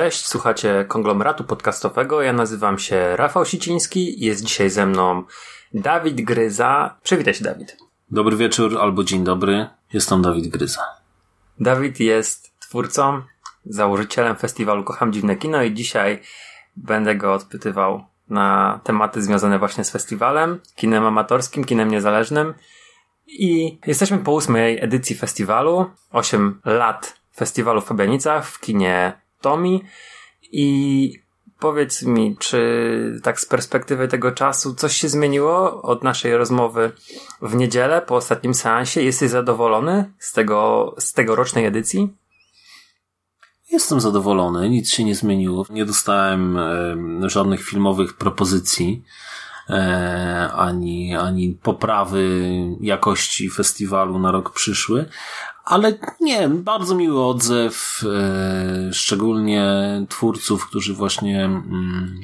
Cześć, słuchacie konglomeratu podcastowego. Ja nazywam się Rafał Siciński. Jest dzisiaj ze mną Dawid Gryza. Przywitaj się, Dawid. Dobry wieczór albo dzień dobry. Jestem Dawid Gryza. Dawid jest twórcą, założycielem festiwalu Kocham Dziwne Kino i dzisiaj będę go odpytywał na tematy związane właśnie z festiwalem, kinem amatorskim, kinem niezależnym. I jesteśmy po ósmej edycji festiwalu. Osiem lat festiwalu w Fabianicach w kinie Tomi. I powiedz mi, czy tak z perspektywy tego czasu coś się zmieniło od naszej rozmowy w niedzielę po ostatnim seansie? Jesteś zadowolony z tego, z tegorocznej edycji? Jestem zadowolony, nic się nie zmieniło. Nie dostałem żadnych filmowych propozycji, ani, ani poprawy jakości festiwalu na rok przyszły, ale nie, bardzo miły odzew, e, szczególnie twórców, którzy właśnie mm,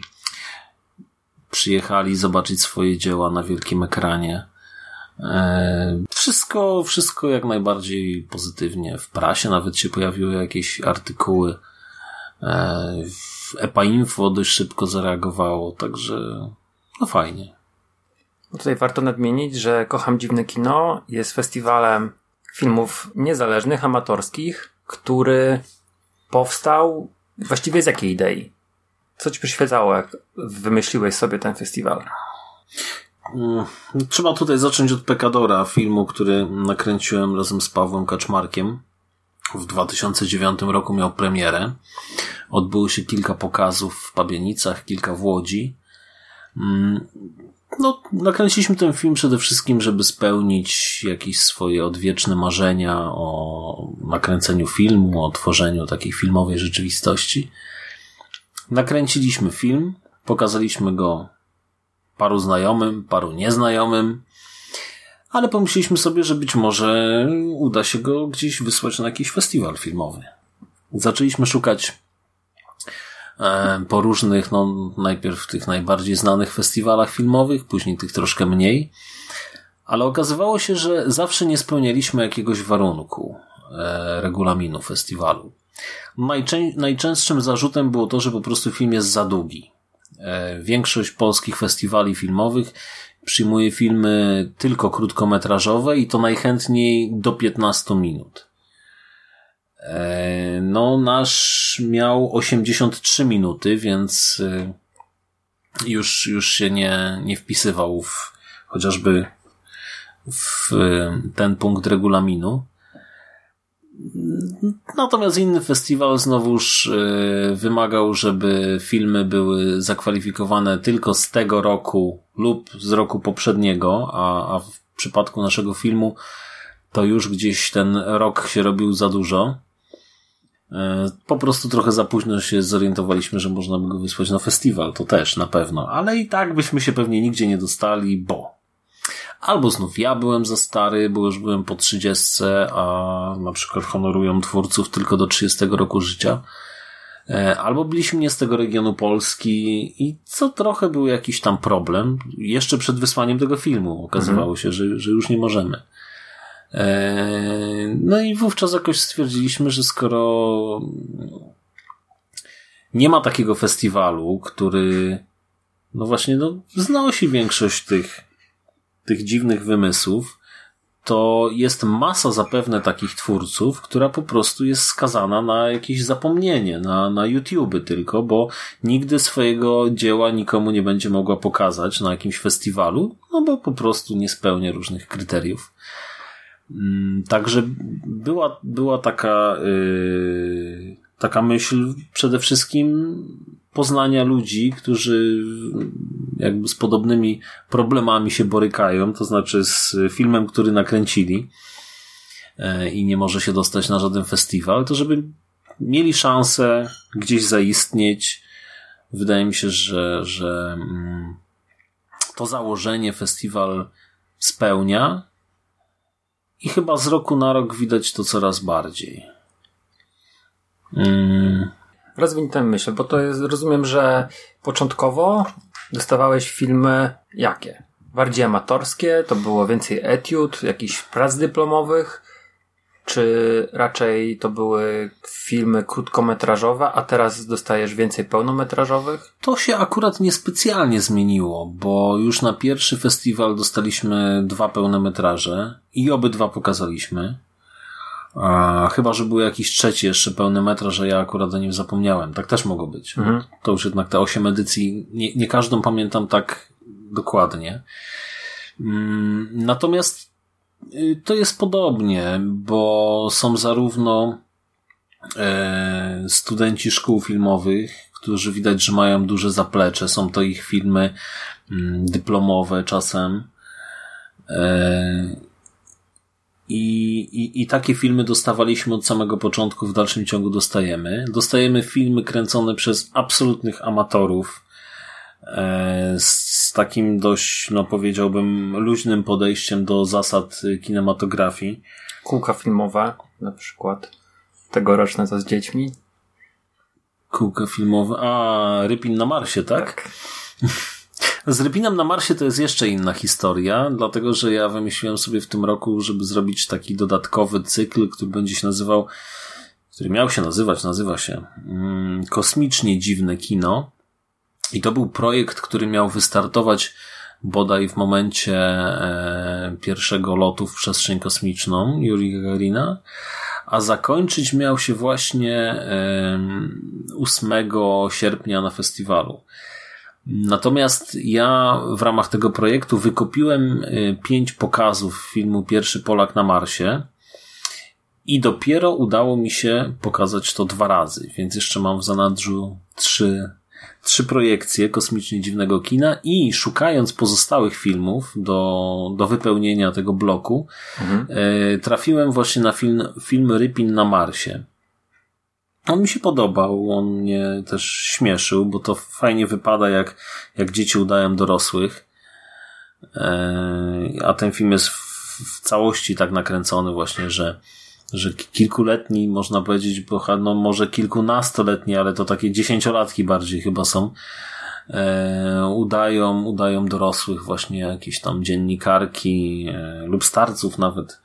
przyjechali zobaczyć swoje dzieła na wielkim ekranie. E, Wszystko, wszystko jak najbardziej pozytywnie. W prasie nawet się pojawiły jakieś artykuły. E, EPA Info dość szybko zareagowało, także no fajnie. No Tutaj warto nadmienić, że Kocham Dziwne Kino jest festiwalem filmów niezależnych, amatorskich, który powstał właściwie z jakiej idei? Co ci przyświecało, jak wymyśliłeś sobie ten festiwal? Mm, Trzeba tutaj zacząć od Pekadora, filmu, który nakręciłem razem z Pawłem Kaczmarkiem. W 2009 roku miał premierę. Odbyło się kilka pokazów w Pabienicach, kilka w Łodzi. Mm, No, nakręciliśmy ten film przede wszystkim, żeby spełnić jakieś swoje odwieczne marzenia o nakręceniu filmu, o tworzeniu takiej filmowej rzeczywistości. Nakręciliśmy film, pokazaliśmy go paru znajomym, paru nieznajomym, ale pomyśleliśmy sobie, że być może uda się go gdzieś wysłać na jakiś festiwal filmowy. Zaczęliśmy szukać po różnych, no najpierw tych najbardziej znanych festiwalach filmowych, później tych troszkę mniej, ale okazywało się, że zawsze nie spełnialiśmy jakiegoś warunku e, regulaminu festiwalu. Najczę- najczęstszym zarzutem było to, że po prostu film jest za długi. E, Większość polskich festiwali filmowych przyjmuje filmy tylko krótkometrażowe i to najchętniej do 15 minut. E, No, nasz miał 83 minuty, więc e, już, już się nie, nie wpisywał w chociażby w e, ten punkt regulaminu. Natomiast inny festiwal znowuż wymagał, żeby filmy były zakwalifikowane tylko z tego roku lub z roku poprzedniego, a, a w przypadku naszego filmu to już gdzieś ten rok się robił za dużo. E, Po prostu trochę za późno się zorientowaliśmy, że można by go wysłać na festiwal, to też na pewno, ale i tak byśmy się pewnie nigdzie nie dostali, bo Albo znów ja byłem za stary, bo już byłem po 30, a na przykład honorują twórców tylko do 30 roku życia. E, Albo byliśmy nie z tego regionu Polski i co trochę był jakiś tam problem. Jeszcze przed wysłaniem tego filmu okazywało się, że, że już nie możemy. E, No i wówczas jakoś stwierdziliśmy, że skoro nie ma takiego festiwalu, który no właśnie no, znosi większość tych tych dziwnych wymysłów, to jest masa zapewne takich twórców, która po prostu jest skazana na jakieś zapomnienie, na, na YouTube tylko, bo nigdy swojego dzieła nikomu nie będzie mogła pokazać na jakimś festiwalu, no bo po prostu nie spełnia różnych kryteriów. Mm, Także była, była taka, yy, taka myśl przede wszystkim poznania ludzi, którzy jakby z podobnymi problemami się borykają, to znaczy z filmem, który nakręcili e, i nie może się dostać na żaden festiwal, to żeby mieli szansę gdzieś zaistnieć. Wydaje mi się, że, że mm, to założenie festiwal spełnia i chyba z roku na rok widać to coraz bardziej. Mm, Rozwiń tę myśl, bo to jest, rozumiem, że początkowo dostawałeś filmy jakie? Bardziej amatorskie, to było więcej etiud, jakichś prac dyplomowych, czy raczej to były filmy krótkometrażowe, a teraz dostajesz więcej pełnometrażowych? To się akurat niespecjalnie zmieniło, bo już na pierwszy festiwal dostaliśmy dwa pełne metraże i obydwa pokazaliśmy. A, chyba, że był jakiś trzeci jeszcze pełny metraż, że ja akurat o nim zapomniałem. Tak też mogło być. Mhm. To już jednak te osiem edycji, nie, nie każdą pamiętam tak dokładnie. Mm, Natomiast to jest podobnie, bo są zarówno e, studenci szkół filmowych, którzy widać, że mają duże zaplecze. Są to ich filmy mm, dyplomowe czasem. E, i, i, I takie filmy dostawaliśmy od samego początku, w dalszym ciągu dostajemy. Dostajemy filmy kręcone przez absolutnych amatorów, e, z takim dość, no powiedziałbym, luźnym podejściem do zasad y, kinematografii. Kółka filmowe, na przykład. Tegoroczne to z dziećmi. Kółka filmowe. A, Rypin na Marsie, tak? Z Rypinem na Marsie to jest jeszcze inna historia, dlatego że ja wymyśliłem sobie w tym roku, żeby zrobić taki dodatkowy cykl, który będzie się nazywał, który miał się nazywać, nazywa się mm, Kosmicznie Dziwne Kino. I to był projekt, który miał wystartować bodaj w momencie e, pierwszego lotu w przestrzeń kosmiczną Yuri Gagarina, a zakończyć miał się właśnie e, 8 sierpnia na festiwalu. Natomiast ja w ramach tego projektu wykupiłem y, pięć pokazów filmu Pierwszy Polak na Marsie i dopiero udało mi się pokazać to dwa razy, więc jeszcze mam w zanadrzu trzy, trzy projekcje kosmicznie dziwnego kina i szukając pozostałych filmów do, do wypełnienia tego bloku, Mhm. y, trafiłem właśnie na film, film Rypin na Marsie. On mi się podobał, on mnie też śmieszył, bo to fajnie wypada, jak, jak dzieci udają dorosłych. Eee, a ten film jest w, w całości tak nakręcony właśnie, że, że kilkuletni, można powiedzieć, bo no może kilkunastoletni, ale to takie dziesięciolatki bardziej chyba są. Eee, udają, udają dorosłych właśnie jakieś tam dziennikarki e, lub starców nawet.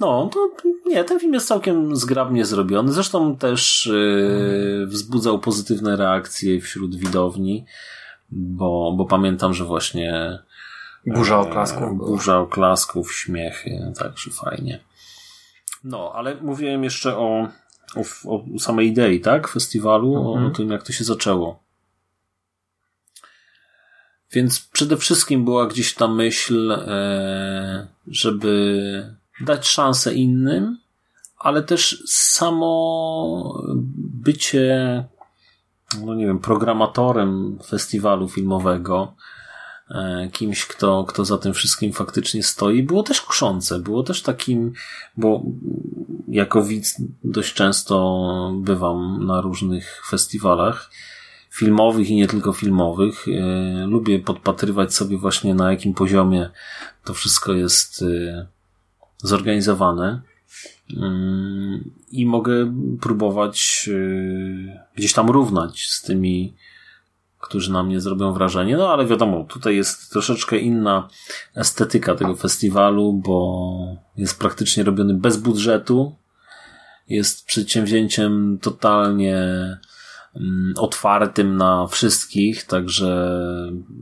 No, to nie, ten film jest całkiem zgrabnie zrobiony. Zresztą też yy, wzbudzał pozytywne reakcje wśród widowni, bo, bo pamiętam, że właśnie Burza oklasków. e, burza oklasków, śmiechy, także fajnie. No, ale mówiłem jeszcze o, o, o samej idei, tak? Festiwalu, o Mhm. tym, jak to się zaczęło. Więc przede wszystkim była gdzieś ta myśl, e, żeby dać szansę innym, ale też samo bycie, no nie wiem, programatorem festiwalu filmowego, kimś, kto, kto za tym wszystkim faktycznie stoi, było też kuszące. Było też takim, bo jako widz dość często bywam na różnych festiwalach filmowych i nie tylko filmowych. E, Lubię podpatrywać sobie właśnie na jakim poziomie to wszystko jest e, zorganizowane. Ym, I mogę próbować e, gdzieś tam równać z tymi, którzy na mnie zrobią wrażenie. No ale wiadomo, tutaj jest troszeczkę inna estetyka tego festiwalu, bo jest praktycznie robiony bez budżetu. Jest przedsięwzięciem totalnie mm, otwartym na wszystkich, także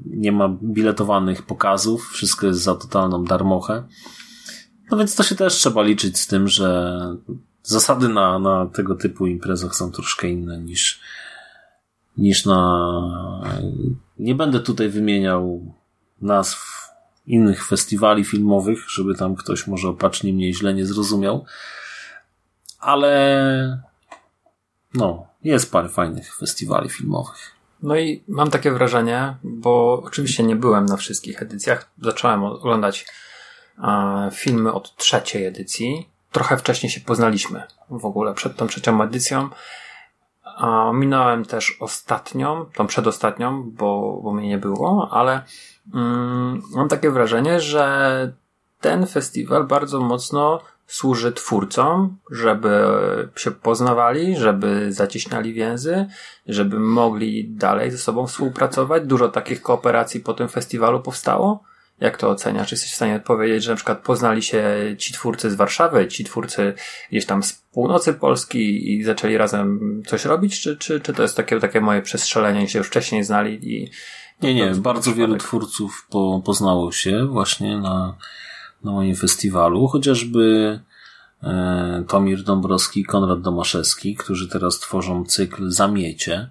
nie ma biletowanych pokazów, wszystko jest za totalną darmochę. No więc to się też trzeba liczyć z tym, że zasady na, na tego typu imprezach są troszkę inne niż, niż na. Nie będę tutaj wymieniał nazw innych festiwali filmowych, żeby tam ktoś może opacznie mnie źle nie zrozumiał, ale no, jest parę fajnych festiwali filmowych. No i mam takie wrażenie, bo oczywiście nie byłem na wszystkich edycjach. Zacząłem oglądać e, filmy od trzeciej edycji. Trochę wcześniej się poznaliśmy w ogóle przed tą trzecią edycją. A minąłem też ostatnią, tą przedostatnią, bo, bo mnie nie było, ale mm, mam takie wrażenie, że ten festiwal bardzo mocno służy twórcom, żeby się poznawali, żeby zaciśniali więzy, żeby mogli dalej ze sobą współpracować. Dużo takich kooperacji po tym festiwalu powstało. Jak to oceniasz? Jesteś w stanie odpowiedzieć, że na przykład poznali się ci twórcy z Warszawy, ci twórcy gdzieś tam z północy Polski i zaczęli razem coś robić, czy, czy, czy to jest takie, takie moje przestrzelenie, się już wcześniej znali i... Nie, nie, bardzo wielu twórców po, poznało się właśnie na, na moim festiwalu, chociażby e, Tomir Dąbrowski i Konrad Domaszewski, którzy teraz tworzą cykl Zamiecie.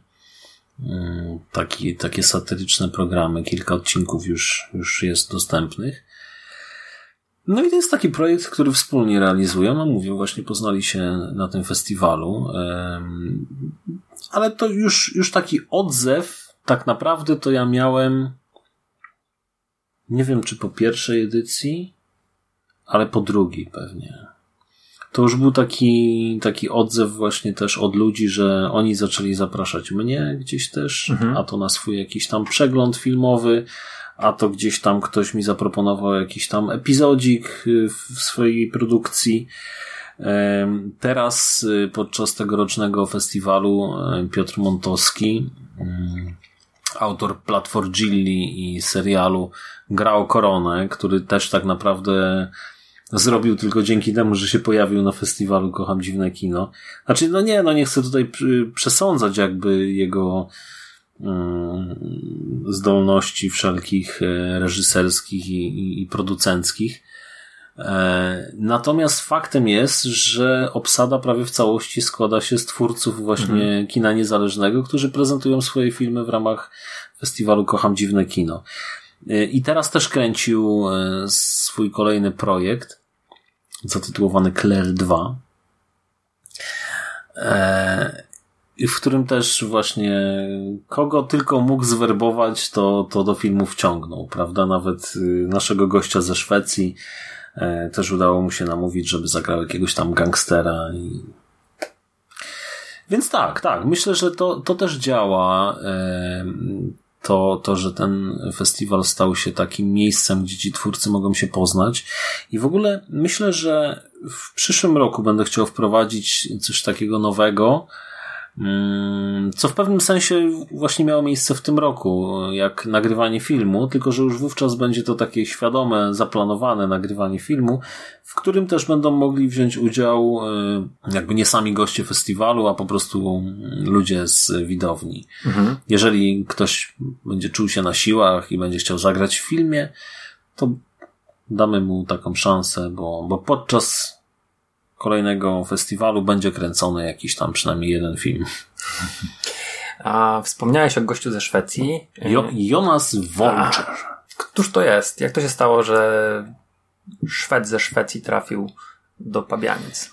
Mm, Taki, takie satyryczne programy, kilka odcinków już, już jest dostępnych. No i to jest taki projekt, który wspólnie realizują. No mówię, właśnie poznali się na tym festiwalu. Ale to już, już taki odzew, tak naprawdę to ja miałem, nie wiem czy po pierwszej edycji, ale po drugiej pewnie. To już był taki, taki odzew właśnie też od ludzi, że oni zaczęli zapraszać mnie gdzieś też, Mhm. a to na swój jakiś tam przegląd filmowy, a to gdzieś tam ktoś mi zaproponował jakiś tam epizodzik y, w swojej produkcji. Teraz y, podczas tegorocznego festiwalu Piotr Montowski, mm, autor Platform Gilli i serialu Grał Koronę, który też tak naprawdę zrobił tylko dzięki temu, że się pojawił na festiwalu Kocham Dziwne Kino. Znaczy, no nie, no nie chcę tutaj przesądzać jakby jego mm, zdolności wszelkich e, reżyserskich i, i, i producenckich. E, Natomiast faktem jest, że obsada prawie w całości składa się z twórców właśnie kina niezależnego, którzy prezentują swoje filmy w ramach festiwalu Kocham Dziwne Kino. E, I teraz też kręcił e, swój kolejny projekt zatytułowany Claire 2. E, w którym też właśnie kogo tylko mógł zwerbować, to, to do filmu wciągnął, prawda? Nawet naszego gościa ze Szwecji też udało mu się namówić, żeby zagrał jakiegoś tam gangstera i... Więc tak, tak, myślę, że to, to też działa. To, to, że ten festiwal stał się takim miejscem, gdzie ci twórcy mogą się poznać. I w ogóle myślę, że w przyszłym roku będę chciał wprowadzić coś takiego nowego, Co w pewnym sensie właśnie miało miejsce w tym roku, jak nagrywanie filmu, tylko że już wówczas będzie to takie świadome, zaplanowane nagrywanie filmu, w którym też będą mogli wziąć udział y, jakby nie sami goście festiwalu, a po prostu ludzie z widowni. Mhm. Jeżeli ktoś będzie czuł się na siłach i będzie chciał zagrać w filmie, to damy mu taką szansę, bo, bo podczas kolejnego festiwalu będzie kręcony jakiś tam przynajmniej jeden film. A wspomniałeś o gościu ze Szwecji. Jo Jonas Wolczer. Któż to jest? Jak to się stało, że Szwed ze Szwecji trafił do Pabianic?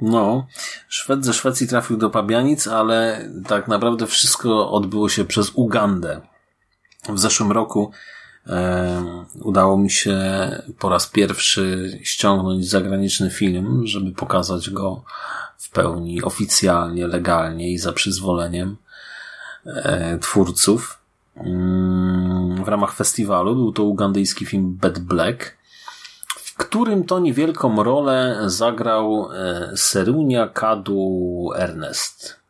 No, Szwed ze Szwecji trafił do Pabianic, ale tak naprawdę wszystko odbyło się przez Ugandę. W zeszłym roku udało mi się po raz pierwszy ściągnąć zagraniczny film, żeby pokazać go w pełni oficjalnie, legalnie i za przyzwoleniem e, twórców. Mm, W ramach festiwalu był to ugandyjski film Bad Black, w którym to niewielką rolę zagrał e, Serunia Kadu Ernest,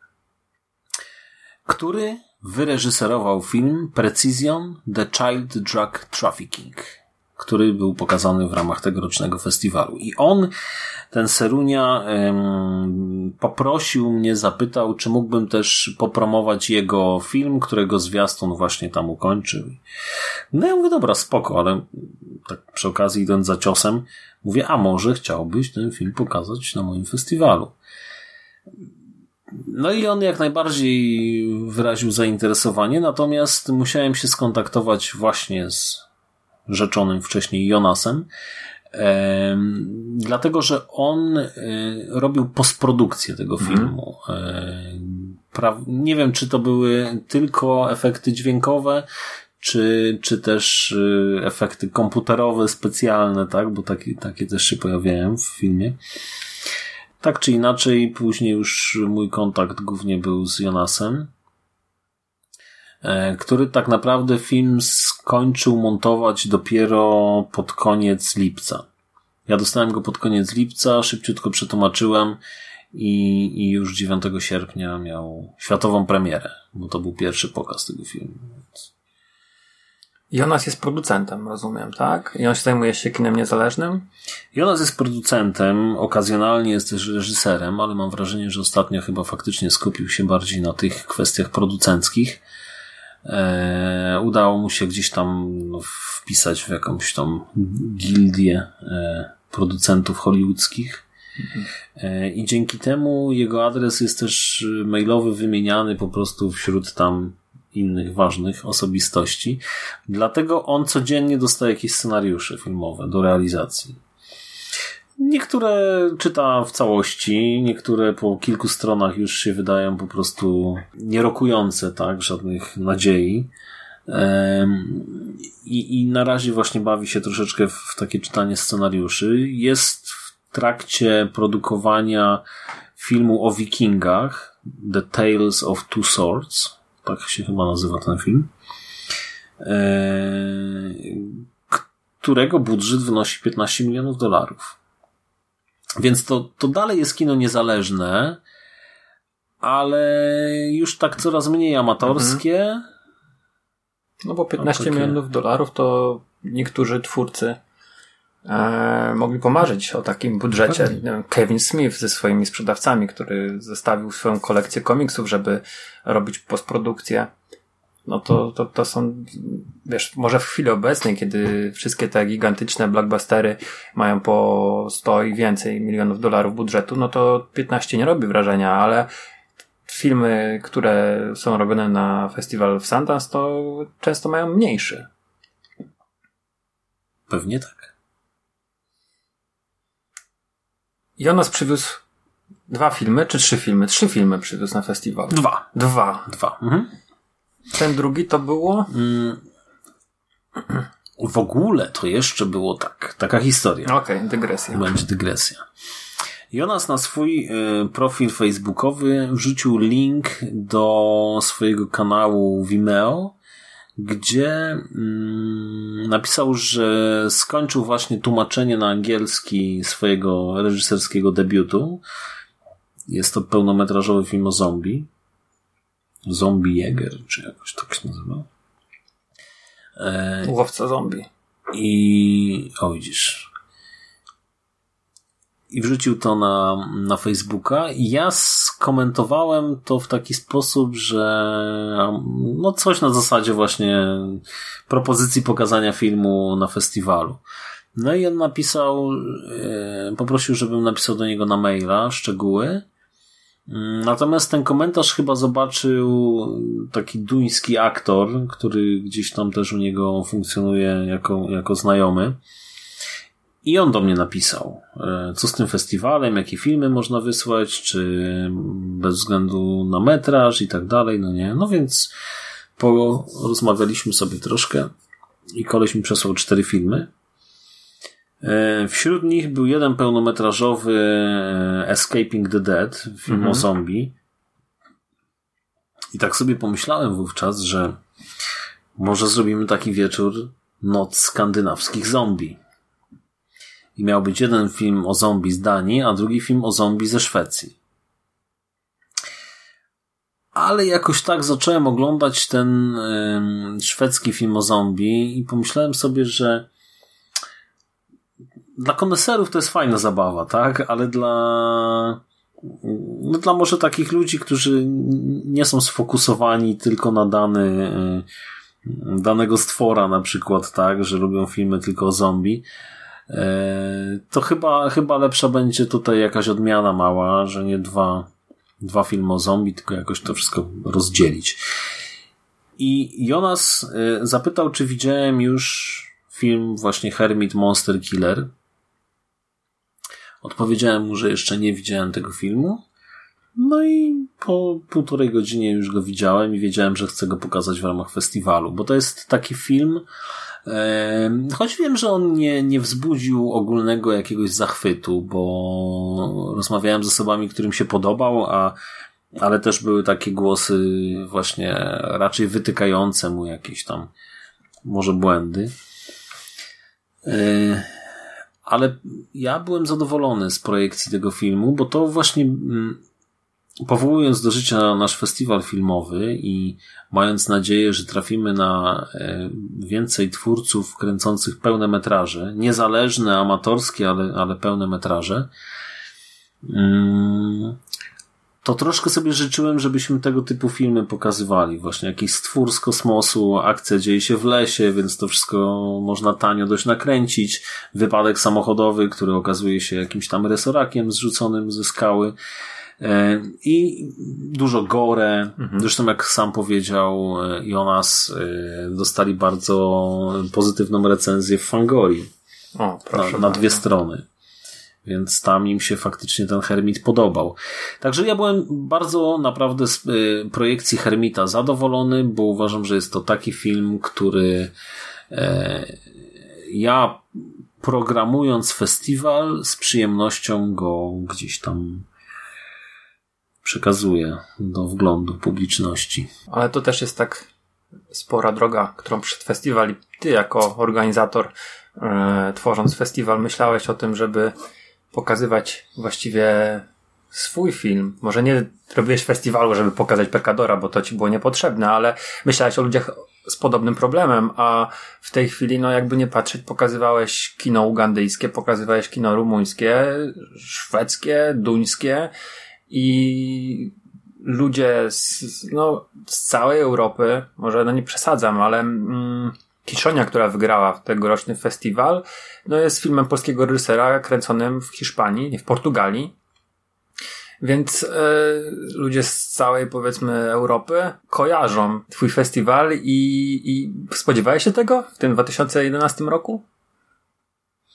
który wyreżyserował film Precision The Child Drug Trafficking, który był pokazany w ramach tegorocznego festiwalu. I on, ten Serunia, poprosił mnie, zapytał, czy mógłbym też popromować jego film, którego zwiastun właśnie tam ukończył. No ja mówię, dobra, spoko, ale tak przy okazji idąc za ciosem, mówię, a może chciałbyś ten film pokazać na moim festiwalu. No i on jak najbardziej wyraził zainteresowanie, natomiast musiałem się skontaktować właśnie z rzeczonym wcześniej Jonasem, em, dlatego że on e, robił postprodukcję tego filmu. E, nie wiem, czy to były tylko efekty dźwiękowe, czy, czy też y, efekty komputerowe specjalne, tak? Bo takie, takie też się pojawiają w filmie. Tak czy inaczej, później już mój kontakt głównie był z Jonasem, e, który tak naprawdę film skończył montować dopiero pod koniec lipca. Ja dostałem go pod koniec lipca, szybciutko przetłumaczyłem i, i już 9 sierpnia miał światową premierę, bo to był pierwszy pokaz tego filmu. Więc... Jonas jest producentem, rozumiem, tak? I on się zajmuje się kinem niezależnym? Jonas jest producentem, okazjonalnie jest też reżyserem, ale mam wrażenie, że ostatnio chyba faktycznie skupił się bardziej na tych kwestiach producenckich. E, udało mu się gdzieś tam wpisać w jakąś tam gildię e, producentów hollywoodzkich. E, I dzięki temu jego adres jest też mailowy wymieniany po prostu wśród tam innych ważnych osobistości. Dlatego on codziennie dostaje jakieś scenariusze filmowe do realizacji. Niektóre czyta w całości, niektóre po kilku stronach już się wydają po prostu nierokujące, tak, żadnych nadziei. I, I na razie właśnie bawi się troszeczkę w takie czytanie scenariuszy. Jest w trakcie produkowania filmu o wikingach, The Tales of Two Swords, tak się chyba nazywa ten film, którego budżet wynosi 15 milionów dolarów. Więc to, to dalej jest kino niezależne, ale już tak coraz mniej amatorskie. Mhm. No bo 15 takie... milionów dolarów to niektórzy twórcy e, mogli pomarzyć o takim budżecie. Kevin Smith ze swoimi sprzedawcami, który zostawił swoją kolekcję komiksów, żeby robić postprodukcję no to, to, to są, wiesz, może w chwili obecnej, kiedy wszystkie te gigantyczne blockbustery mają po 100 i więcej milionów dolarów budżetu, no to 15 nie robi wrażenia, ale filmy, które są robione na festiwal w Sundance, to często mają mniejszy. Pewnie tak. I on nas przywiózł dwa filmy, czy trzy filmy? Trzy filmy przywiózł na festiwal. Dwa. Dwa. Dwa. Mhm. Ten drugi to było? Mm. W ogóle to jeszcze było tak. Taka historia. Okej, okay, dygresja. Będzie dygresja. Jonas na swój y, profil facebookowy wrzucił link do swojego kanału Vimeo, gdzie mm, napisał, że skończył właśnie tłumaczenie na angielski swojego reżyserskiego debiutu. Jest to pełnometrażowy film o zombie. Zombie Jäger, czy jakoś tak się nazywa. E, Łowca zombie. I o widzisz. I wrzucił to na, na Facebooka. Ja skomentowałem to w taki sposób, że no coś na zasadzie właśnie propozycji pokazania filmu na festiwalu. No i on napisał, e, poprosił, żebym napisał do niego na maila szczegóły. Natomiast ten komentarz chyba zobaczył taki duński aktor, który gdzieś tam też u niego funkcjonuje jako, jako znajomy. I on do mnie napisał, e, co z tym festiwalem, jakie filmy można wysłać, czy bez względu na metraż i tak dalej, no nie. No więc porozmawialiśmy sobie troszkę i koleś mi przesłał cztery filmy. E, wśród nich był jeden pełnometrażowy e, Escaping the Dead, film mhm. o zombie. I tak sobie pomyślałem wówczas, że może zrobimy taki wieczór Noc skandynawskich zombie. I miał być jeden film o zombie z Danii, a drugi film o zombie ze Szwecji. Ale jakoś tak zacząłem oglądać ten y, szwedzki film o zombie i pomyślałem sobie, że dla koneserów to jest fajna zabawa, tak? Ale dla, no dla może takich ludzi, którzy nie są sfokusowani tylko na dany, danego stwora na przykład, tak? Że lubią filmy tylko o zombie, to chyba, chyba lepsza będzie tutaj jakaś odmiana mała, że nie dwa, dwa filmy o zombie, tylko jakoś to wszystko rozdzielić. I Jonas y, zapytał, czy widziałem już film właśnie Hermit Monster Killer. Odpowiedziałem mu, że jeszcze nie widziałem tego filmu. No i po półtorej godzinie już go widziałem i wiedziałem, że chcę go pokazać w ramach festiwalu, bo to jest taki film, e, choć wiem, że on nie, nie wzbudził ogólnego jakiegoś zachwytu, bo rozmawiałem z osobami, którym się podobał, a ale też były takie głosy właśnie raczej wytykające mu jakieś tam może błędy. Ale ja byłem zadowolony z projekcji tego filmu, bo to właśnie mm, powołując do życia nasz festiwal filmowy i mając nadzieję, że trafimy na e, więcej twórców kręcących pełne metraże, niezależne, amatorskie, ale, ale pełne metraże, mm, to troszkę sobie życzyłem, żebyśmy tego typu filmy pokazywali. Właśnie jakiś stwór z kosmosu, akcja dzieje się w lesie, więc to wszystko można tanio dość nakręcić. Wypadek samochodowy, który okazuje się jakimś tam resorakiem zrzuconym ze skały. E, I dużo gore. Mhm. Zresztą, jak sam powiedział e, Jonas, e, dostali bardzo pozytywną recenzję w Fangori. O, proszę na, na dwie strony. Więc tam im się faktycznie ten Hermit podobał. Także ja byłem bardzo naprawdę z projekcji Hermita zadowolony, bo uważam, że jest to taki film, który ja programując festiwal z przyjemnością go gdzieś tam przekazuje do wglądu publiczności. Ale to też jest tak spora droga, którą przed festiwal i ty jako organizator e, tworząc festiwal myślałeś o tym, żeby pokazywać właściwie swój film. Może nie robiłeś festiwalu, żeby pokazać Pekadora, bo to ci było niepotrzebne, ale myślałeś o ludziach z podobnym problemem, a w tej chwili, no jakby nie patrzeć, pokazywałeś kino ugandyjskie, pokazywałeś kino rumuńskie, szwedzkie, duńskie i ludzie z, no, z całej Europy, może no nie przesadzam, ale mm, Kiszonia, która wygrała tegoroczny festiwal, no jest filmem polskiego reżysera kręconym w Hiszpanii, nie w Portugalii. Więc e, ludzie z całej, powiedzmy, Europy kojarzą twój festiwal i, i spodziewałeś się tego w tym 2011 roku?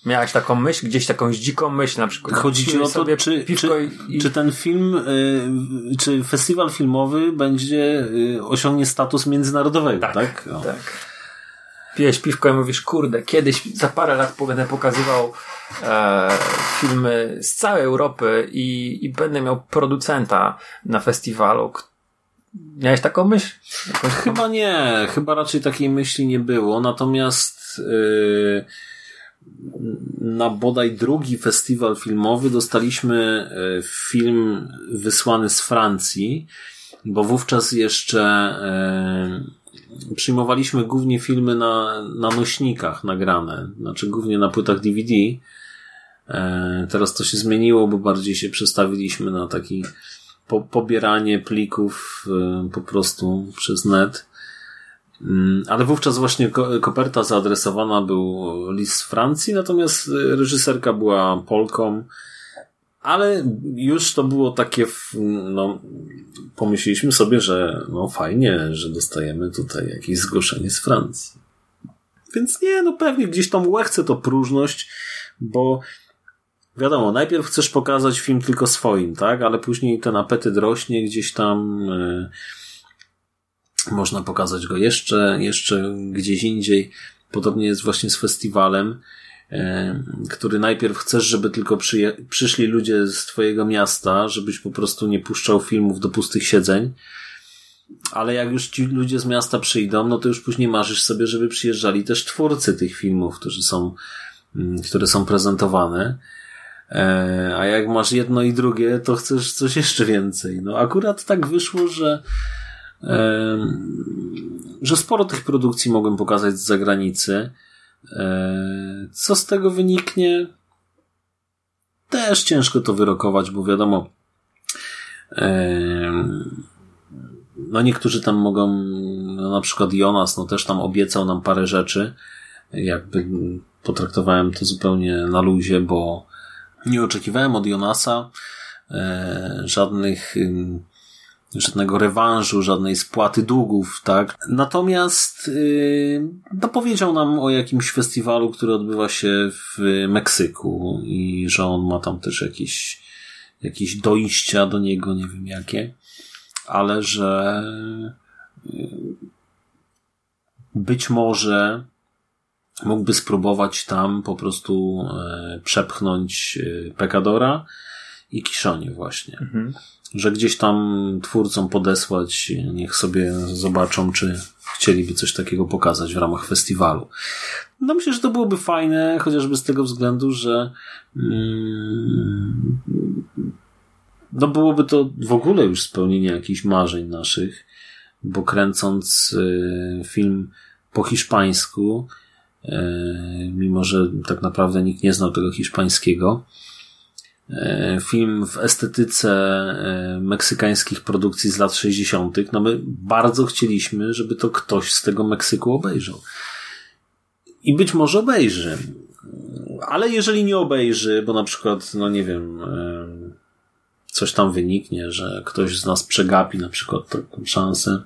Miałeś taką myśl, gdzieś taką dziką myśl na przykład. Chodzi ci o to, czy, czy, i... czy ten film, y, czy festiwal filmowy będzie y, osiągnie status międzynarodowego, tak? Tak. No. tak. Pijesz piwko i mówisz, kurde, kiedyś za parę lat będę pokazywał e, filmy z całej Europy i, i będę miał producenta na festiwalu. Miałeś taką myśl? Jakąś chyba nie, chyba raczej takiej myśli nie było, natomiast yy na bodaj drugi festiwal filmowy dostaliśmy e, film wysłany z Francji, bo wówczas jeszcze e, przyjmowaliśmy głównie filmy na, na nośnikach nagrane, znaczy głównie na płytach DVD. E, teraz to się zmieniło, bo bardziej się przestawiliśmy na taki po, pobieranie plików po prostu przez net. Mm, ale wówczas właśnie koperta zaadresowana był list z Francji, natomiast reżyserka była Polką, ale już to było takie, no, pomyśleliśmy sobie, że no fajnie, że dostajemy tutaj jakieś zgłoszenie z Francji. Więc nie, no pewnie gdzieś tam łechce to próżność, bo wiadomo, najpierw chcesz pokazać film tylko swoim, tak? Ale później ten apetyt rośnie gdzieś tam, yy, można pokazać go jeszcze, jeszcze gdzieś indziej. Podobnie jest właśnie z festiwalem, e, który najpierw chcesz, żeby tylko przyszli ludzie z twojego miasta, żebyś po prostu nie puszczał filmów do pustych siedzeń. Ale jak już ci ludzie z miasta przyjdą, no to już później marzysz sobie, żeby przyjeżdżali też twórcy tych filmów, którzy są, mm, które są prezentowane. E, a jak masz jedno i drugie, to chcesz coś jeszcze więcej. No akurat tak wyszło, że że sporo tych produkcji mogłem pokazać z zagranicy. Co z tego wyniknie? Też ciężko to wyrokować, bo wiadomo, no niektórzy tam mogą, no na przykład Jonas, no też tam obiecał nam parę rzeczy. Jakby potraktowałem to zupełnie na luzie, bo nie oczekiwałem od Jonasa e, żadnych żadnego rewanżu, żadnej spłaty długów, tak? Natomiast yy, dopowiedział nam o jakimś festiwalu, który odbywa się w Meksyku i że on ma tam też jakieś jakieś dojścia do niego, nie wiem jakie, ale że y, być może mógłby spróbować tam po prostu e, przepchnąć e, Pekadora i Kiszonie właśnie. Że gdzieś tam twórcom podesłać, niech sobie zobaczą, czy chcieliby coś takiego pokazać w ramach festiwalu. No myślę, że to byłoby fajne, chociażby z tego względu, że mm, no byłoby to w ogóle już spełnienie jakichś marzeń naszych, bo kręcąc y, film po hiszpańsku, y, mimo że tak naprawdę nikt nie znał tego hiszpańskiego, film w estetyce y, meksykańskich produkcji z lat 60., no my bardzo chcieliśmy, żeby to ktoś z tego Meksyku obejrzał. I być może obejrzy. Ale jeżeli nie obejrzy, bo na przykład, no nie wiem, y, coś tam wyniknie, że ktoś z nas przegapi na przykład taką szansę,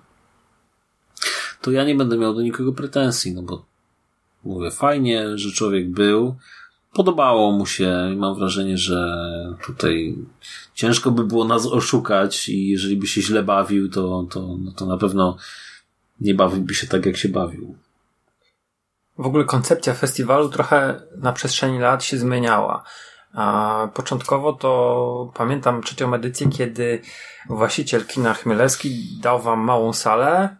to ja nie będę miał do nikogo pretensji, no bo mówię, fajnie, że człowiek był, podobało mu się i mam wrażenie, że tutaj ciężko by było nas oszukać i jeżeli by się źle bawił, to, to, no to na pewno nie bawiłby się tak, jak się bawił. W ogóle koncepcja festiwalu trochę na przestrzeni lat się zmieniała. A początkowo to pamiętam trzecią edycję, kiedy właściciel kina Chmielewski dał wam małą salę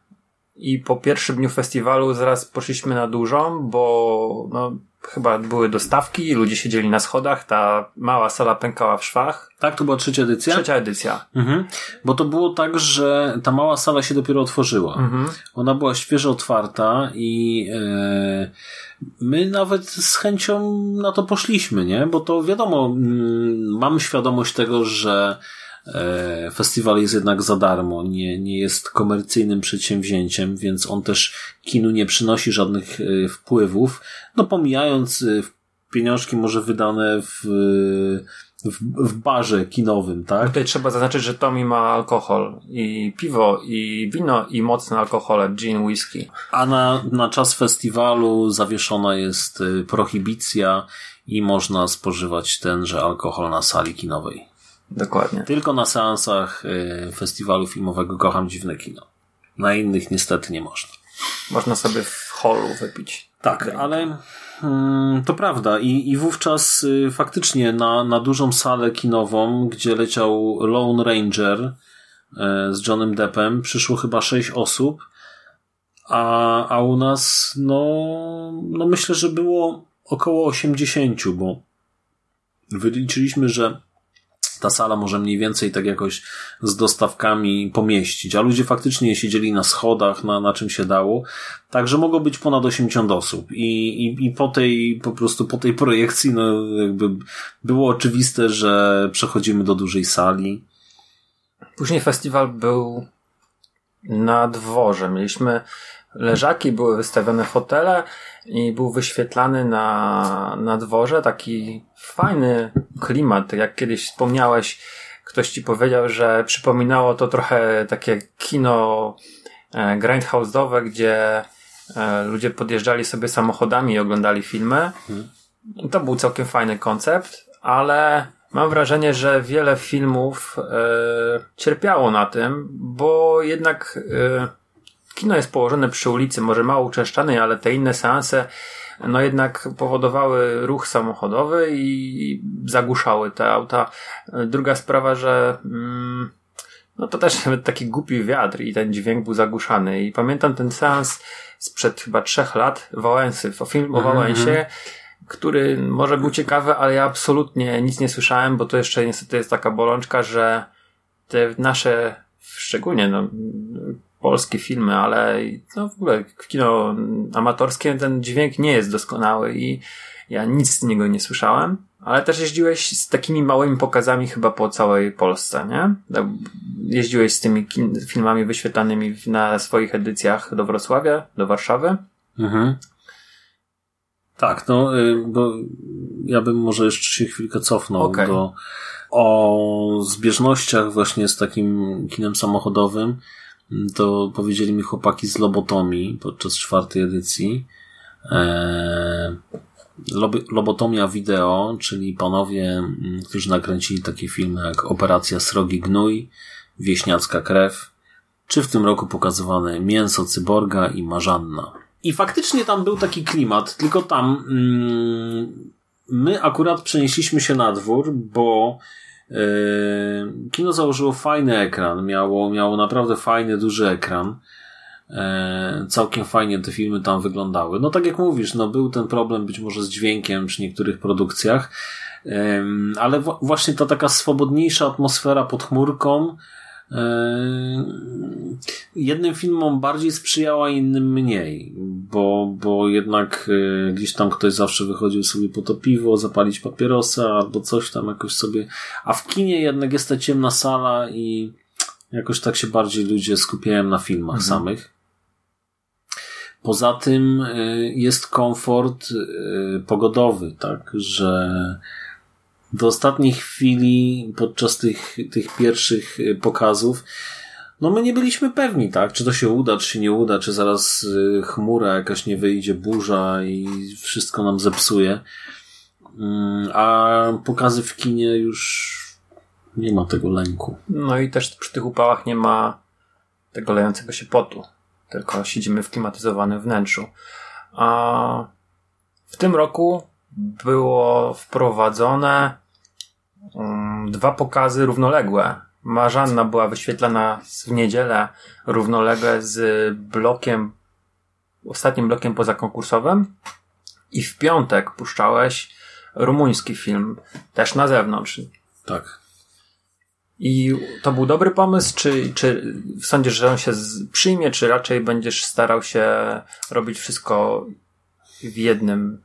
i po pierwszym dniu festiwalu zaraz poszliśmy na dużą, bo no, chyba były dostawki, ludzie siedzieli na schodach, ta mała sala pękała w szwach. Tak, to była trzecia edycja? Trzecia edycja. Mhm. Bo to było tak, że ta mała sala się dopiero otworzyła. Mhm. Ona była świeżo otwarta i e, my nawet z chęcią na to poszliśmy, nie? Bo to wiadomo, mm, mamy świadomość tego, że festiwal jest jednak za darmo, nie, nie jest komercyjnym przedsięwzięciem, więc on też kinu nie przynosi żadnych e, wpływów, no pomijając e, pieniążki może wydane w, w, w barze kinowym, tak? Tutaj trzeba zaznaczyć, że Tommy ma alkohol i piwo, i wino, i mocne alkohole, gin, whisky. A na, na czas festiwalu zawieszona jest prohibicja i można spożywać tenże alkohol na sali kinowej. Dokładnie. Tylko na seansach y, festiwalu filmowego Kocham Dziwne Kino. Na innych niestety nie można. Można sobie w hallu wypić. Tak, ale mm, to prawda. I, i wówczas y, faktycznie na, na dużą salę kinową, gdzie leciał Lone Ranger y, z Johnem Deppem, przyszło chyba sześć osób, a, a u nas, no, no myślę, że było około 80, bo wyliczyliśmy, że ta sala może mniej więcej tak jakoś z dostawkami pomieścić, a ludzie faktycznie siedzieli na schodach, na, na czym się dało, także mogło być ponad 80 osób i, i, i po tej, po prostu po tej projekcji, no jakby było oczywiste, że przechodzimy do dużej sali. Później festiwal był na dworze. Mieliśmy leżaki, były wystawione fotele i był wyświetlany na, na dworze taki fajny klimat. Jak kiedyś wspomniałeś, ktoś ci powiedział, że przypominało to trochę takie kino e, grindhouse'owe, gdzie e, ludzie podjeżdżali sobie samochodami i oglądali filmy. I to był całkiem fajny koncept, ale mam wrażenie, że wiele filmów e, cierpiało na tym, bo jednak kino jest położone przy ulicy, może mało uczęszczanej, ale te inne seanse no jednak powodowały ruch samochodowy i zagłuszały te auta. Druga sprawa, że mm, no to też nawet taki głupi wiatr i ten dźwięk był zagłuszany. I pamiętam ten seans sprzed chyba trzech lat, Wałęsy, film o Wałęsie, który może był ciekawy, ale ja absolutnie nic nie słyszałem, bo to jeszcze niestety jest taka bolączka, że te nasze, szczególnie no, polskie filmy, ale no w ogóle kino amatorskie ten dźwięk nie jest doskonały i ja nic z niego nie słyszałem. Ale też jeździłeś z takimi małymi pokazami chyba po całej Polsce, nie? Tak, Jeździłeś z tymi filmami wyświetlanymi na swoich edycjach do Wrocławia, do Warszawy. Mhm. Tak, no, y, bo ja bym może jeszcze się chwilkę cofnął Okej. do o zbieżnościach właśnie z takim kinem samochodowym. To powiedzieli mi chłopaki z Lobotomii podczas czwartej edycji. Lob- Lobotomia Wideo, czyli panowie, którzy nakręcili takie filmy jak Operacja Srogi Gnój, Wieśniacka Krew, czy w tym roku pokazywane Mięso Cyborga i Marzanna. I faktycznie tam był taki klimat, tylko tam mm, my akurat przenieśliśmy się na dwór, bo kino założyło fajny ekran, miało, miało naprawdę fajny, duży ekran. E, całkiem fajnie te filmy tam wyglądały. No tak jak mówisz, no był ten problem być może z dźwiękiem przy niektórych produkcjach, em, ale właśnie ta taka swobodniejsza atmosfera pod chmurką jednym filmom bardziej sprzyjała, innym mniej, bo, bo jednak e, gdzieś tam ktoś zawsze wychodził sobie po to piwo, zapalić papierosa albo coś tam jakoś sobie, a w kinie jednak jest ta ciemna sala i jakoś tak się bardziej ludzie skupiają na filmach samych. Poza tym y, jest komfort pogodowy, tak, że do ostatniej chwili podczas tych, tych pierwszych y, pokazów no my nie byliśmy pewni, tak, czy to się uda, czy się nie uda, czy zaraz y, chmura jakaś nie wyjdzie, burza i wszystko nam zepsuje. Mm, A pokazy w kinie już nie ma tego lęku. No i też przy tych upałach nie ma tego lejącego się potu, tylko siedzimy w klimatyzowanym wnętrzu. A w tym roku było wprowadzone dwa pokazy równoległe. Marzanna była wyświetlana w niedzielę równolegle z blokiem, ostatnim blokiem pozakonkursowym i w piątek puszczałeś rumuński film, też na zewnątrz. Tak. I to był dobry pomysł, czy, czy sądzisz, że on się przyjmie, czy raczej będziesz starał się robić wszystko w jednym?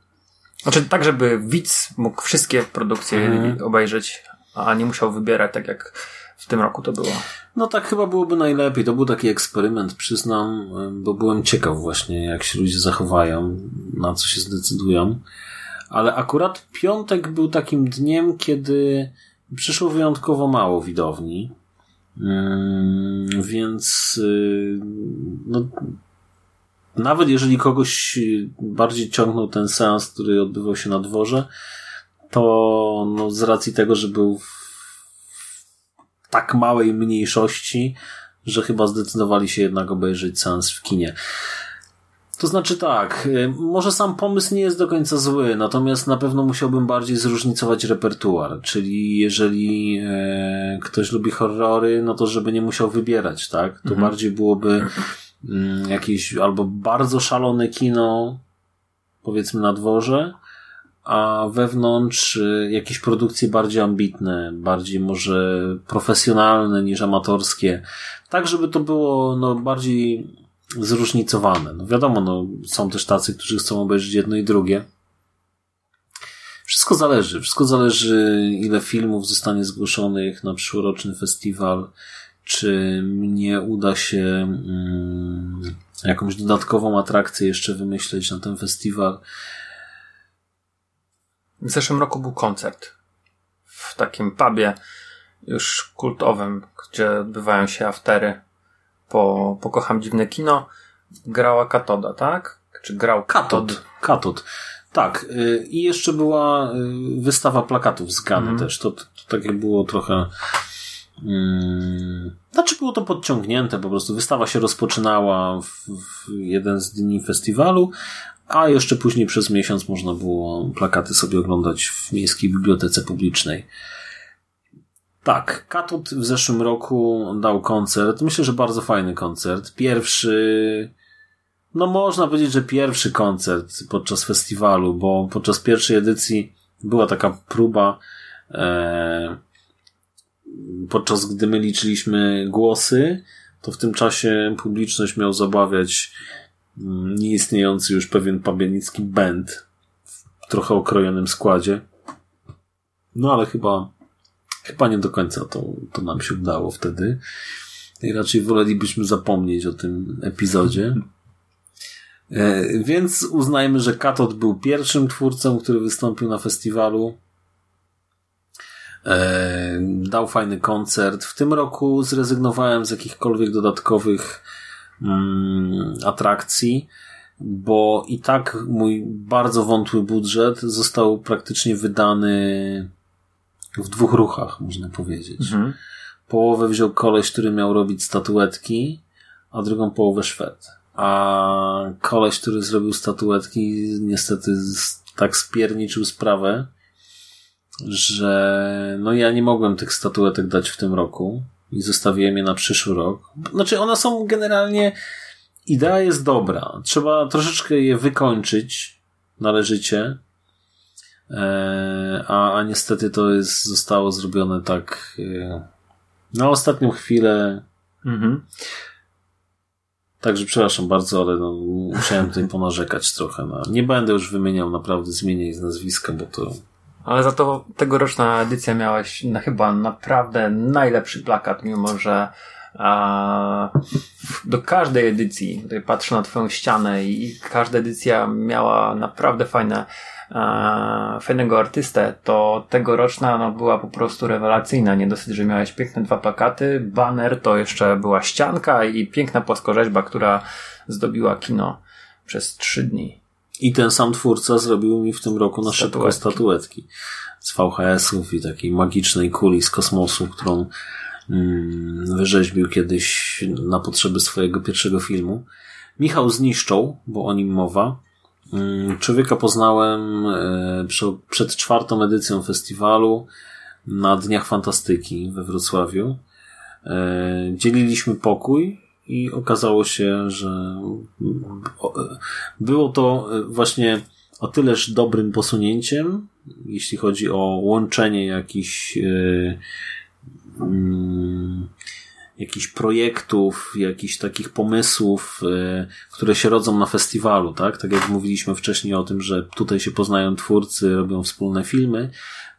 Znaczy tak, żeby widz mógł wszystkie produkcje Mhm. obejrzeć, a nie musiał wybierać tak jak w tym roku to było. No tak chyba byłoby najlepiej. To był taki eksperyment, przyznam, bo byłem ciekaw właśnie, jak się ludzie zachowają, na co się zdecydują. Ale akurat piątek był takim dniem, kiedy przyszło wyjątkowo mało widowni. Ym, Więc y, no, nawet jeżeli kogoś bardziej ciągnął ten seans, który odbywał się na dworze, to no, z racji tego, że był w tak małej mniejszości, że chyba zdecydowali się jednak obejrzeć seans w kinie. To znaczy tak, y, może sam pomysł nie jest do końca zły, natomiast na pewno musiałbym bardziej zróżnicować repertuar, czyli jeżeli e, ktoś lubi horrory, no to żeby nie musiał wybierać, tak? To bardziej byłoby jakieś albo bardzo szalone kino, powiedzmy na dworze, a wewnątrz y, jakieś produkcje bardziej ambitne, bardziej może profesjonalne niż amatorskie, tak żeby to było no, bardziej zróżnicowane. No wiadomo, no, są też tacy, którzy chcą obejrzeć jedno i drugie. Wszystko zależy. Wszystko zależy, ile filmów zostanie zgłoszonych na przyszłoroczny festiwal, czy mnie uda się mm, jakąś dodatkową atrakcję jeszcze wymyśleć na ten festiwal. W zeszłym roku był koncert w takim pubie już kultowym, gdzie odbywają się aftery po, po Kocham Dziwne Kino. Grała Katoda, tak? Czy grał Katod. Katod. Tak. y, I jeszcze była y, wystawa plakatów z Gany Mhm. też. To, to takie było trochę. Mm, znaczy było to podciągnięte, po prostu wystawa się rozpoczynała w, w jeden z dni festiwalu, a jeszcze później przez miesiąc można było plakaty sobie oglądać w Miejskiej Bibliotece Publicznej. Tak, Katut w zeszłym roku dał koncert. Myślę, że bardzo fajny koncert. Pierwszy, no można powiedzieć, że pierwszy koncert podczas festiwalu, bo podczas pierwszej edycji była taka próba, e, podczas gdy my liczyliśmy głosy, to w tym czasie publiczność miał zabawiać mm, nieistniejący już pewien pabianicki band w trochę okrojonym składzie. No ale chyba, chyba nie do końca to, to nam się udało wtedy. I raczej wolelibyśmy zapomnieć o tym epizodzie. E, Więc uznajmy, że Katot był pierwszym twórcą, który wystąpił na festiwalu. E, Dał fajny koncert. W tym roku zrezygnowałem z jakichkolwiek dodatkowych mm, atrakcji. bo i tak mój bardzo wątły budżet został praktycznie wydany w dwóch ruchach, można powiedzieć. Mhm. Połowę wziął koleś, który miał robić statuetki, a drugą połowę Szwed. A koleś, który zrobił statuetki, niestety tak spierniczył sprawę, że no ja nie mogłem tych statuetek dać w tym roku i zostawiłem je na przyszły rok. Znaczy one są generalnie idea jest dobra. Trzeba troszeczkę je wykończyć należycie. E, a, a niestety to jest, zostało zrobione tak e, na ostatnią chwilę. Mhm. Także przepraszam bardzo, ale no, musiałem tutaj ponarzekać trochę. No. Nie będę już wymieniał naprawdę zmienień z nazwiska, bo to Ale za to tegoroczna edycja miałeś na chyba naprawdę najlepszy plakat, mimo że a, do każdej edycji, tutaj patrzę na twoją ścianę i, i każda edycja miała naprawdę fajne, a, fajnego artystę, to tegoroczna no, była po prostu rewelacyjna. Nie dosyć, że miałeś piękne dwa plakaty, banner to jeszcze była ścianka i piękna płaskorzeźba, która zdobiła kino przez trzy dni. I ten sam twórca zrobił mi w tym roku na szybko Statuetki. statuetki z VHS-ów i takiej magicznej kuli z kosmosu, którą mm, wyrzeźbił kiedyś na potrzeby swojego pierwszego filmu. Michał zniszczą, bo o nim mowa. Mm, Człowieka poznałem e, przed czwartą edycją festiwalu na Dniach Fantastyki we Wrocławiu. E, Dzieliliśmy pokój i okazało się, że było to właśnie o tyleż dobrym posunięciem, jeśli chodzi o łączenie jakichś e, mm, jakichś projektów, jakichś takich pomysłów, e, które się rodzą na festiwalu, tak? Tak jak mówiliśmy wcześniej o tym, że tutaj się poznają twórcy, robią wspólne filmy,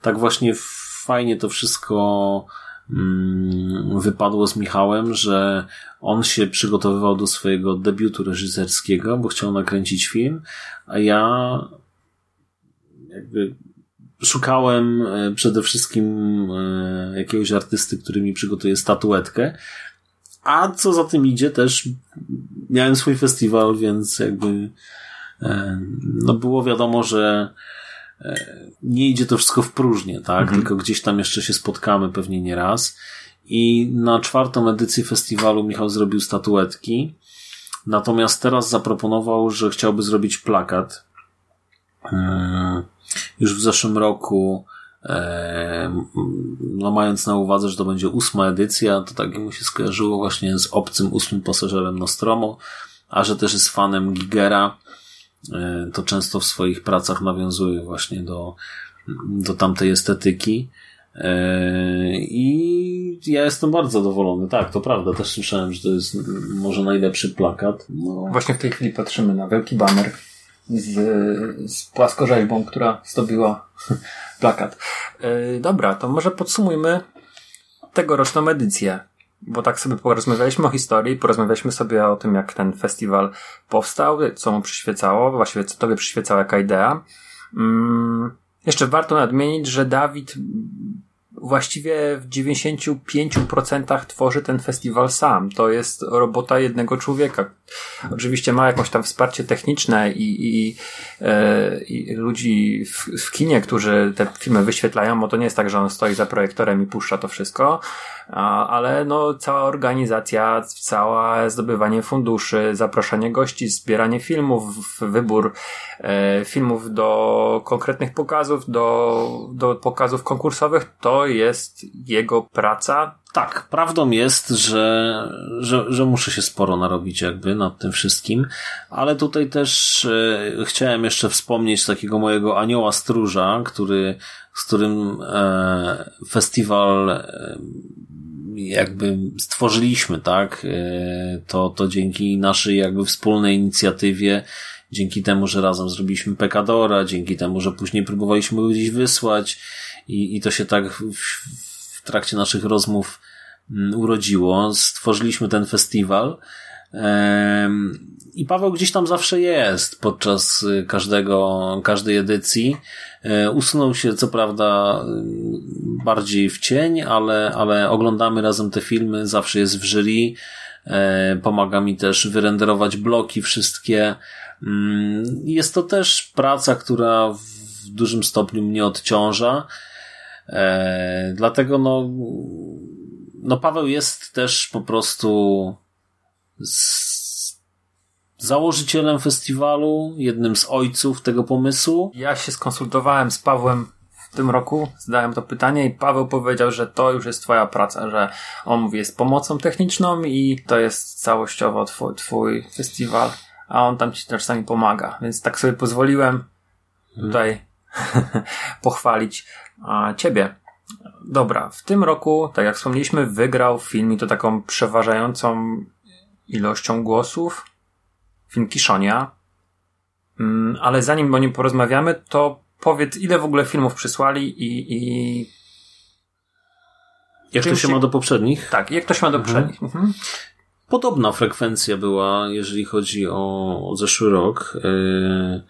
tak właśnie fajnie to wszystko wypadło z Michałem, że on się przygotowywał do swojego debiutu reżyserskiego, bo chciał nakręcić film, a ja jakby szukałem e, przede wszystkim e, jakiegoś artysty, który mi przygotuje statuetkę, a co za tym idzie też miałem swój festiwal, więc jakby e, no było wiadomo, że nie idzie to wszystko w próżnię, tak? Mhm. Tylko gdzieś tam jeszcze się spotkamy pewnie nie raz. I na czwartą edycję festiwalu Michał zrobił statuetki. Natomiast teraz zaproponował, że chciałby zrobić plakat. Mm, Już w zeszłym roku, e, no mając na uwadze, że to będzie ósma edycja, to tak mu się skojarzyło właśnie z obcym ósmym pasażerem Nostromo, a że też jest fanem Gigera, e, to często w swoich pracach nawiązuje właśnie do, do tamtej estetyki. E, I ja jestem bardzo zadowolony. Tak, to prawda. Też słyszałem, że to jest może najlepszy plakat. No, Właśnie w tej chwili patrzymy na wielki banner z, z płaskorzeźbą, która zdobiła plakat. Yy, dobra, to może podsumujmy tegoroczną edycję. Bo tak sobie porozmawialiśmy o historii, porozmawialiśmy sobie o tym, jak ten festiwal powstał, co mu przyświecało, właściwie co tobie przyświecała jaka idea. Mm, jeszcze warto nadmienić, że Dawid właściwie w 95% tworzy ten festiwal sam. To jest robota jednego człowieka. Oczywiście ma jakąś tam wsparcie techniczne i, i, e, i ludzi w, w kinie, którzy te filmy wyświetlają, bo to nie jest tak, że on stoi za projektorem i puszcza to wszystko, a, ale no cała organizacja, cała zdobywanie funduszy, zapraszanie gości, zbieranie filmów, wybór e, filmów do konkretnych pokazów, do, do pokazów konkursowych, to jest jego praca. Tak, prawdą jest, że, że, że muszę się sporo narobić jakby nad tym wszystkim, ale tutaj też e, chciałem jeszcze wspomnieć takiego mojego anioła stróża, który, z którym e, festiwal e, jakby stworzyliśmy, tak? E, to, to dzięki naszej jakby wspólnej inicjatywie, dzięki temu, że razem zrobiliśmy Pekadora, dzięki temu, że później próbowaliśmy go gdzieś wysłać i, i to się tak w, w trakcie naszych rozmów mm, urodziło. Stworzyliśmy ten festiwal. I Paweł gdzieś tam zawsze jest podczas y, każdego, każdej edycji. E, Usunął się co prawda y, bardziej w cień, ale, ale oglądamy razem te filmy, zawsze jest w jury. E, Pomaga mi też wyrenderować bloki wszystkie. Mm, Jest to też praca, która w dużym stopniu mnie odciąża. E, dlatego no, no Paweł jest też po prostu założycielem festiwalu, jednym z ojców tego pomysłu. Ja się skonsultowałem z Pawłem w tym roku, zadałem to pytanie i Paweł powiedział, że to już jest twoja praca, że on mówi jest pomocą techniczną i to jest całościowo twój, twój festiwal, a on tam ci czasami pomaga, więc tak sobie pozwoliłem tutaj pochwalić a, ciebie. Dobra, w tym roku, tak jak wspomnieliśmy, wygrał film i to taką przeważającą ilością głosów film Kiszonia. Mm, ale zanim o nim porozmawiamy, to powiedz, ile w ogóle filmów przysłali i, i Jak Czym to się ma do poprzednich? tak, jak to się ma do poprzednich. Mhm. Podobna frekwencja była, jeżeli chodzi o, o zeszły rok. Yy,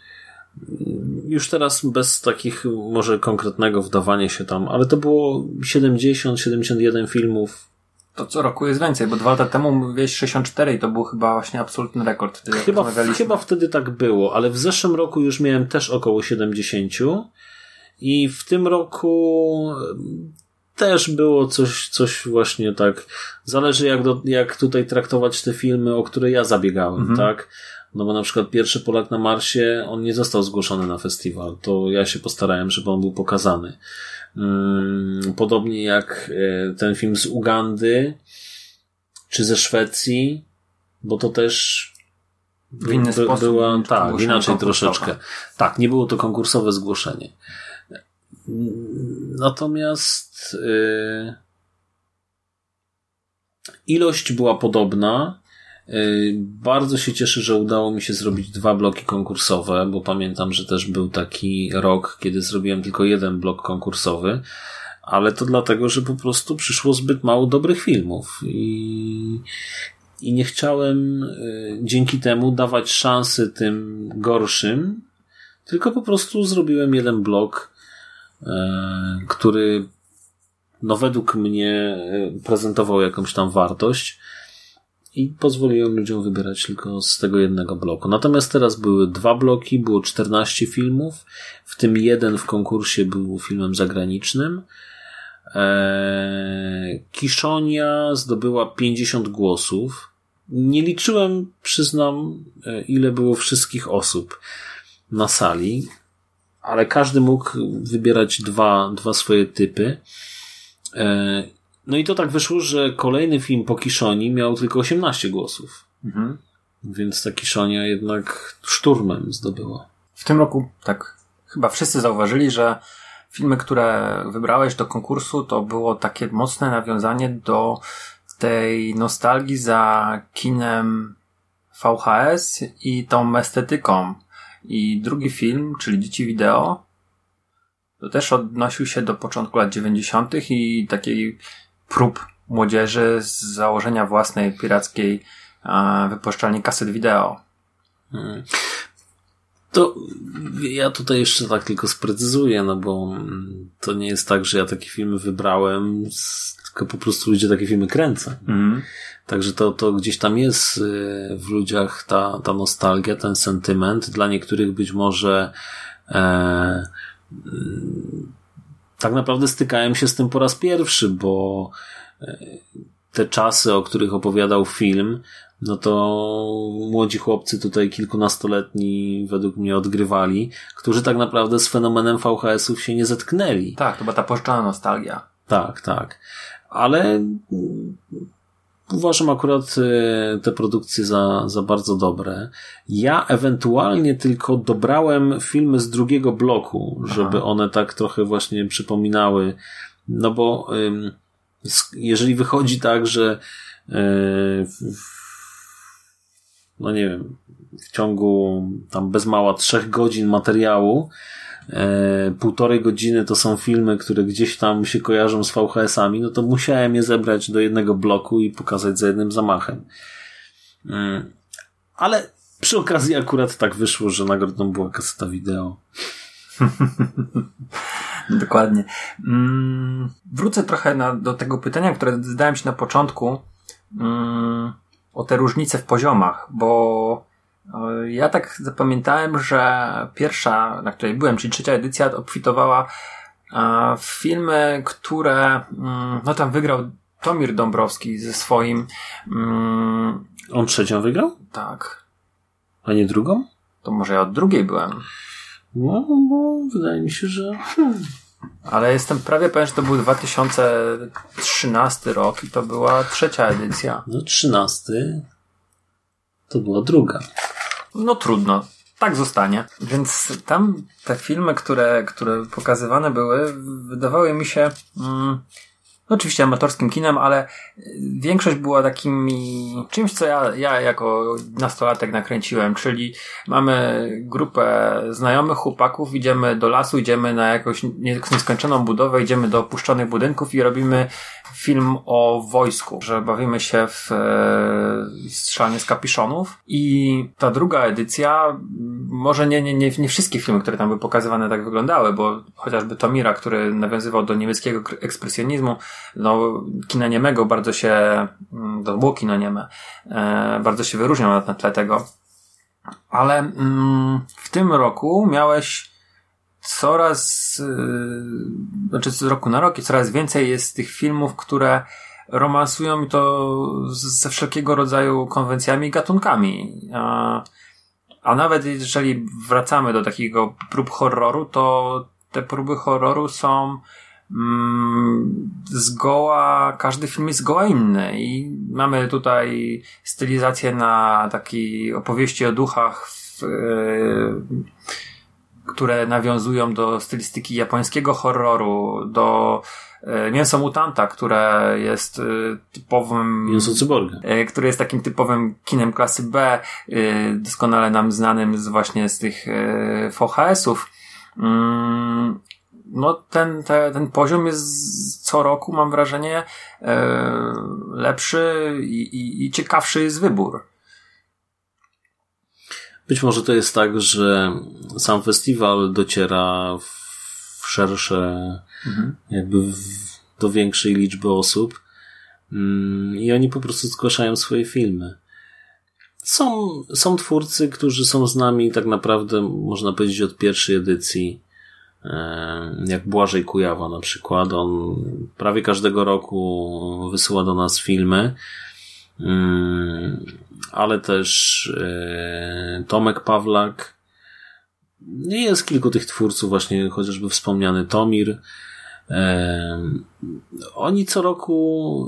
Już teraz bez takich może konkretnego wdawania się tam, ale to było 70-71 filmów. To co roku jest więcej, bo dwa lata temu mówiłeś 64 i to był chyba właśnie absolutny rekord. Wtedy Chyba, chyba wtedy tak było, ale w zeszłym roku już miałem też około 70 i w tym roku też było coś, coś właśnie tak. Zależy jak, do, jak tutaj traktować te filmy, o które ja zabiegałem, Mhm. tak? No bo na przykład pierwszy Polak na Marsie, on nie został zgłoszony na festiwal. To ja się postarałem, żeby on był pokazany. Mm, Podobnie jak e, ten film z Ugandy, czy ze Szwecji, bo to też W inny sposób była, tak, inaczej troszeczkę. Tak, nie było to konkursowe zgłoszenie. Natomiast y, ilość była podobna. Y, Bardzo się cieszę, że udało mi się zrobić dwa bloki konkursowe, bo pamiętam, że też był taki rok, kiedy zrobiłem tylko jeden blok konkursowy, ale to dlatego, że po prostu przyszło zbyt mało dobrych filmów i, i nie chciałem y, dzięki temu dawać szansy tym gorszym, tylko po prostu zrobiłem jeden blok, e, który no według mnie prezentował jakąś tam wartość i pozwoliłem ludziom wybierać tylko z tego jednego bloku. Natomiast teraz były dwa bloki, było 14 filmów, w tym jeden w konkursie był filmem zagranicznym. Eee, Kiszonia zdobyła 50 głosów. Nie liczyłem, przyznam, e, ile było wszystkich osób na sali, ale każdy mógł wybierać dwa, dwa swoje typy. E, No i to tak wyszło, że kolejny film po Kiszoni miał tylko 18 głosów. Mhm. Więc ta Kiszonia jednak szturmem zdobyła. W tym roku, tak, chyba wszyscy zauważyli, że filmy, które wybrałeś do konkursu, to było takie mocne nawiązanie do tej nostalgii za kinem VHS i tą estetyką. I drugi film, czyli Dzieci Wideo, to też odnosił się do początku lat 90. i takiej prób młodzieży z założenia własnej pirackiej wypuszczalni kaset wideo. Mm. To ja tutaj jeszcze tak tylko sprecyzuję, no bo mm, to nie jest tak, że ja takie filmy wybrałem, tylko po prostu ludzie takie filmy kręcą. Mhm. Także to, to gdzieś tam jest y, w ludziach ta, ta nostalgia, ten sentyment. Dla niektórych być może e, mm, tak naprawdę stykałem się z tym po raz pierwszy, bo e, te czasy, o których opowiadał film, no to młodzi chłopcy tutaj kilkunastoletni według mnie odgrywali, którzy tak naprawdę z fenomenem VHS-ów się nie zetknęli. Tak, to była ta pożyczana nostalgia. Tak, tak. Ale uważam akurat e, te produkcje za, za bardzo dobre. Ja ewentualnie tylko dobrałem filmy z drugiego bloku, żeby one tak trochę właśnie przypominały. No bo jeżeli wychodzi tak, że e, no nie wiem, w ciągu tam bez mała trzech godzin materiału e, półtorej godziny to są filmy, które gdzieś tam się kojarzą z VHS-ami, no to musiałem je zebrać do jednego bloku i pokazać za jednym zamachem. Mm. Ale przy okazji akurat tak wyszło, że nagrodą była kaseta wideo. Dokładnie. Mm, wrócę trochę na, do tego pytania, które zadałem ci na początku mm, o te różnice w poziomach, bo Ja tak zapamiętałem, że pierwsza, na której byłem, czyli trzecia edycja, obfitowała e, w filmy, które, mm, no tam wygrał Tomir Dąbrowski ze swoim, mm, On trzecią wygrał? tak, A nie drugą? to może ja od drugiej byłem, No, bo wydaje mi się, że... ale jestem prawie pewien, że to był 2013 rok i to była trzecia edycja. No, trzynasty to była druga. No trudno. Tak zostanie. Więc tam te filmy, które, które pokazywane były, wydawały mi się mm, oczywiście amatorskim kinem, ale większość była takimi czymś, co ja, ja jako nastolatek nakręciłem, czyli mamy grupę znajomych chłopaków, idziemy do lasu, idziemy na jakąś nie- nieskończoną budowę, idziemy do opuszczonych budynków i robimy film o wojsku, że bawimy się w e, strzelanie z kapiszonów i ta druga edycja, może nie, nie, nie, nie wszystkie filmy, które tam były pokazywane tak wyglądały, bo chociażby Tomira, który nawiązywał do niemieckiego ekspresjonizmu, no, kina niemego bardzo się, mm, to było kino nieme, e, bardzo się wyróżniał na tle tego. Ale mm, w tym roku miałeś coraz, yy, znaczy z roku na rok i coraz więcej jest tych filmów, które romansują to z- ze wszelkiego rodzaju konwencjami i gatunkami. A, a nawet jeżeli wracamy do takiego prób horroru, to te próby horroru są mm, zgoła, każdy film jest zgoła inny i mamy tutaj stylizację na takiej opowieści o duchach w, yy, które nawiązują do stylistyki japońskiego horroru, do e, Mięso Mutanta, które jest e, typowym Mięso cyborga. e, który jest takim typowym kinem klasy B, doskonale nam znanym z właśnie z tych VHS-ów. Mm, No, ten, te, ten poziom jest co roku, mam wrażenie, lepszy i, i, i ciekawszy jest wybór. Być może to jest tak, że sam festiwal dociera w szersze, jakby w, do większej liczby osób mm, i oni po prostu zgłaszają swoje filmy. Są, są twórcy, którzy są z nami tak naprawdę, można powiedzieć, od pierwszej edycji. E, Jak Błażej Kujawa na przykład. On prawie każdego roku wysyła do nas filmy. Ale też e, Tomek Pawlak. Jest kilku tych twórców, właśnie chociażby wspomniany Tomir. E, Oni co roku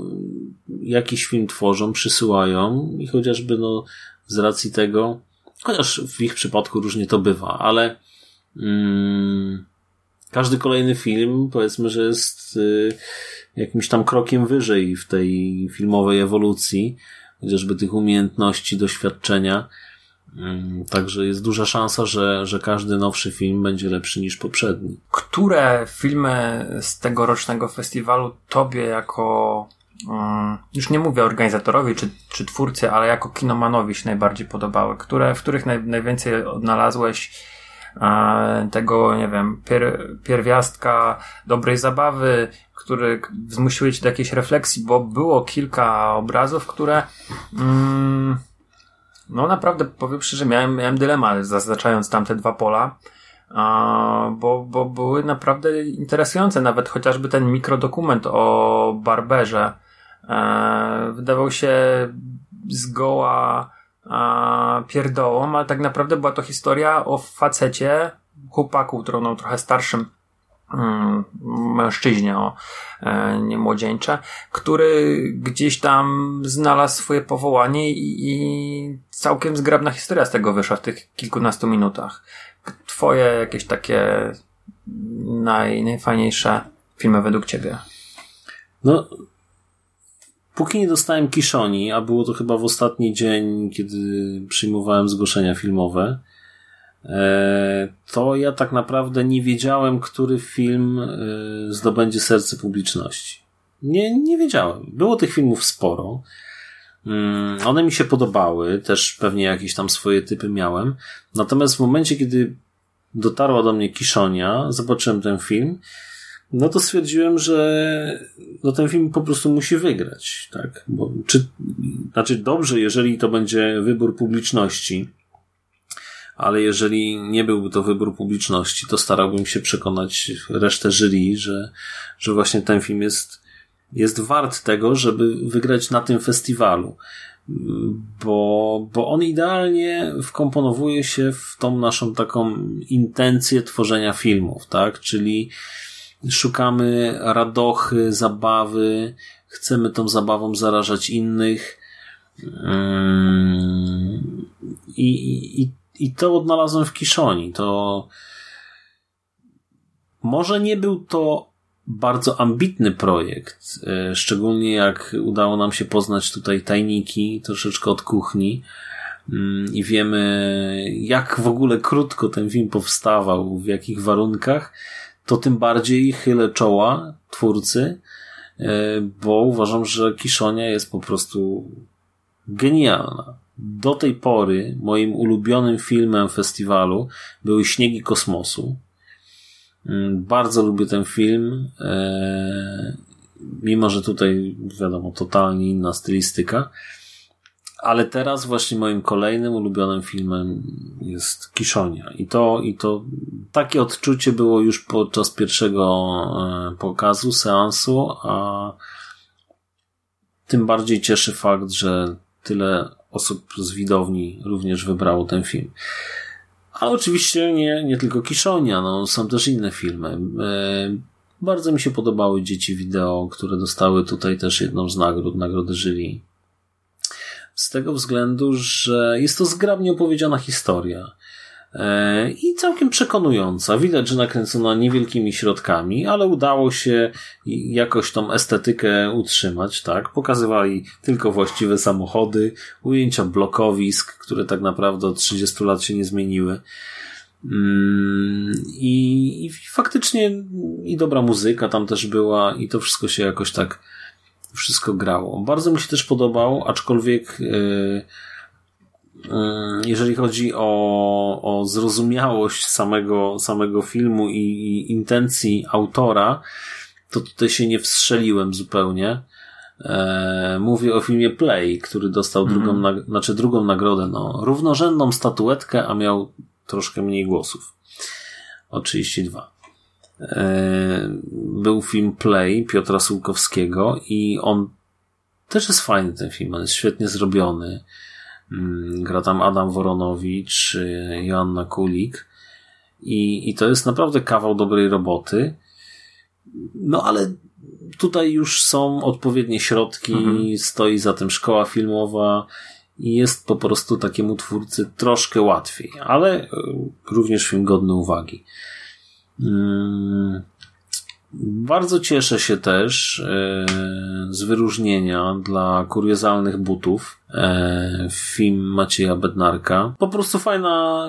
jakiś film tworzą, przysyłają i chociażby no, z racji tego, chociaż w ich przypadku różnie to bywa, ale mm, każdy kolejny film powiedzmy, że jest y, jakimś tam krokiem wyżej w tej filmowej ewolucji, chociażby tych umiejętności, doświadczenia. Mm, Także jest duża szansa, że, że każdy nowszy film będzie lepszy niż poprzedni. Które filmy z tegorocznego festiwalu tobie jako, mm, już nie mówię organizatorowi czy, czy twórcy, ale jako kinomanowi się najbardziej podobały? Które, w których naj, najwięcej odnalazłeś tego, nie wiem, pier, pierwiastka dobrej zabawy, który zmusiły cię do jakiejś refleksji, bo było kilka obrazów, które mm, no naprawdę powiem szczerze, miałem, miałem dylemat zaznaczając tamte dwa pola. Bo, bo były naprawdę interesujące, nawet chociażby ten mikrodokument o Barberze e, wydawał się zgoła a, pierdołą, ale tak naprawdę była to historia o facecie, chłopaku, no, trochę starszym mm, mężczyźnie, o e, nie młodzieńcze, który gdzieś tam znalazł swoje powołanie i, i całkiem zgrabna historia z tego wyszła w tych kilkunastu minutach. Twoje jakieś takie naj, najfajniejsze filmy według ciebie? No, póki nie dostałem kiszoni, a było to chyba w ostatni dzień, kiedy przyjmowałem zgłoszenia filmowe, e, to ja tak naprawdę nie wiedziałem, który film e, zdobędzie serce publiczności. Nie, nie wiedziałem. Było tych filmów sporo. Mm, One mi się podobały, też pewnie jakieś tam swoje typy miałem. Natomiast w momencie, kiedy dotarła do mnie Kiszonia, zobaczyłem ten film, no to stwierdziłem, że no ten film po prostu musi wygrać, tak? Bo, czy, znaczy dobrze, jeżeli to będzie wybór publiczności, ale jeżeli nie byłby to wybór publiczności, to starałbym się przekonać resztę jury, że, że właśnie ten film jest, jest wart tego, żeby wygrać na tym festiwalu. Bo, bo on idealnie wkomponowuje się w tą naszą taką intencję tworzenia filmów, tak? Czyli szukamy radochy, zabawy, chcemy tą zabawą zarażać innych. Ym, I, i, i to odnalazłem w Kiszoni. To może nie był to bardzo ambitny projekt, e, szczególnie jak udało nam się poznać tutaj tajniki troszeczkę od kuchni ym, i wiemy jak w ogóle krótko ten film powstawał, w jakich warunkach, to tym bardziej chylę czoła twórcy, e, bo uważam, że Kiszonia jest po prostu genialna. Do tej pory moim ulubionym filmem festiwalu były Śniegi Kosmosu. Mm, Bardzo lubię ten film, e, mimo że tutaj, wiadomo, totalnie inna stylistyka. Ale teraz właśnie moim kolejnym ulubionym filmem jest Kiszonia. I to, i to takie odczucie było już podczas pierwszego e, pokazu, seansu, a tym bardziej cieszy fakt, że tyle osób z widowni również wybrało ten film. A oczywiście nie, nie tylko Kiszonia, no, są też inne filmy. E, bardzo mi się podobały Dzieci Wideo, które dostały tutaj też jedną z nagród, nagrody jury. Z tego względu, że jest to zgrabnie opowiedziana historia. E, I całkiem przekonująca. Widać, że nakręcona niewielkimi środkami, ale udało się jakoś tą estetykę utrzymać, tak? Pokazywali tylko właściwe samochody, ujęcia blokowisk, które tak naprawdę od 30 lat się nie zmieniły. Mm, I, I faktycznie i dobra muzyka tam też była i to wszystko się jakoś tak wszystko grało. Bardzo mi się też podobał, aczkolwiek yy, jeżeli chodzi o, o zrozumiałość samego, samego filmu i, i intencji autora, to tutaj się nie wstrzeliłem zupełnie. E, mówię o filmie Play, który dostał drugą, Mhm. nag- znaczy drugą nagrodę, no, równorzędną statuetkę, a miał troszkę mniej głosów. O 32. E, był film Play Piotra Sułkowskiego i on też jest fajny ten film, on jest świetnie zrobiony. Mm, Gra tam Adam Woronowicz, y, Joanna Kulik i, i to jest naprawdę kawał dobrej roboty. No ale tutaj już są odpowiednie środki, Mhm. stoi za tym szkoła filmowa i jest po prostu takiemu twórcy troszkę łatwiej, ale y, również film godny uwagi. Mm, Bardzo cieszę się też e, z wyróżnienia dla kuriozalnych butów e, film Macieja Bednarka. Po prostu fajna,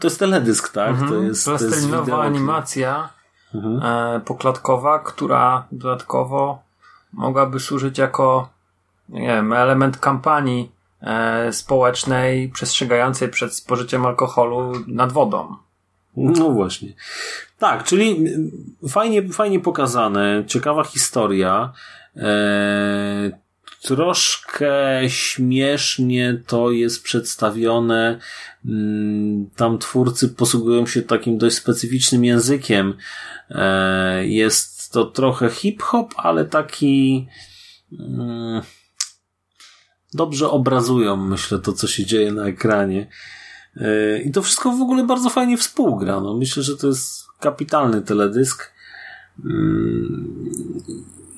to jest teledysk, tak? Mhm. To jest, to jest animacja Mhm. e, poklatkowa, która dodatkowo mogłaby służyć jako nie wiem, element kampanii e, społecznej przestrzegającej przed spożyciem alkoholu nad wodą. No właśnie. Tak, czyli mm, fajnie, fajnie pokazane, ciekawa historia. E, troszkę śmiesznie to jest przedstawione. Mm, Tam twórcy posługują się takim dość specyficznym językiem. E, jest to trochę hip-hop, ale taki mm, dobrze obrazują, myślę, to, co się dzieje na ekranie. E, I to wszystko w ogóle bardzo fajnie współgra. No, myślę, że to jest kapitalny teledysk. Mm,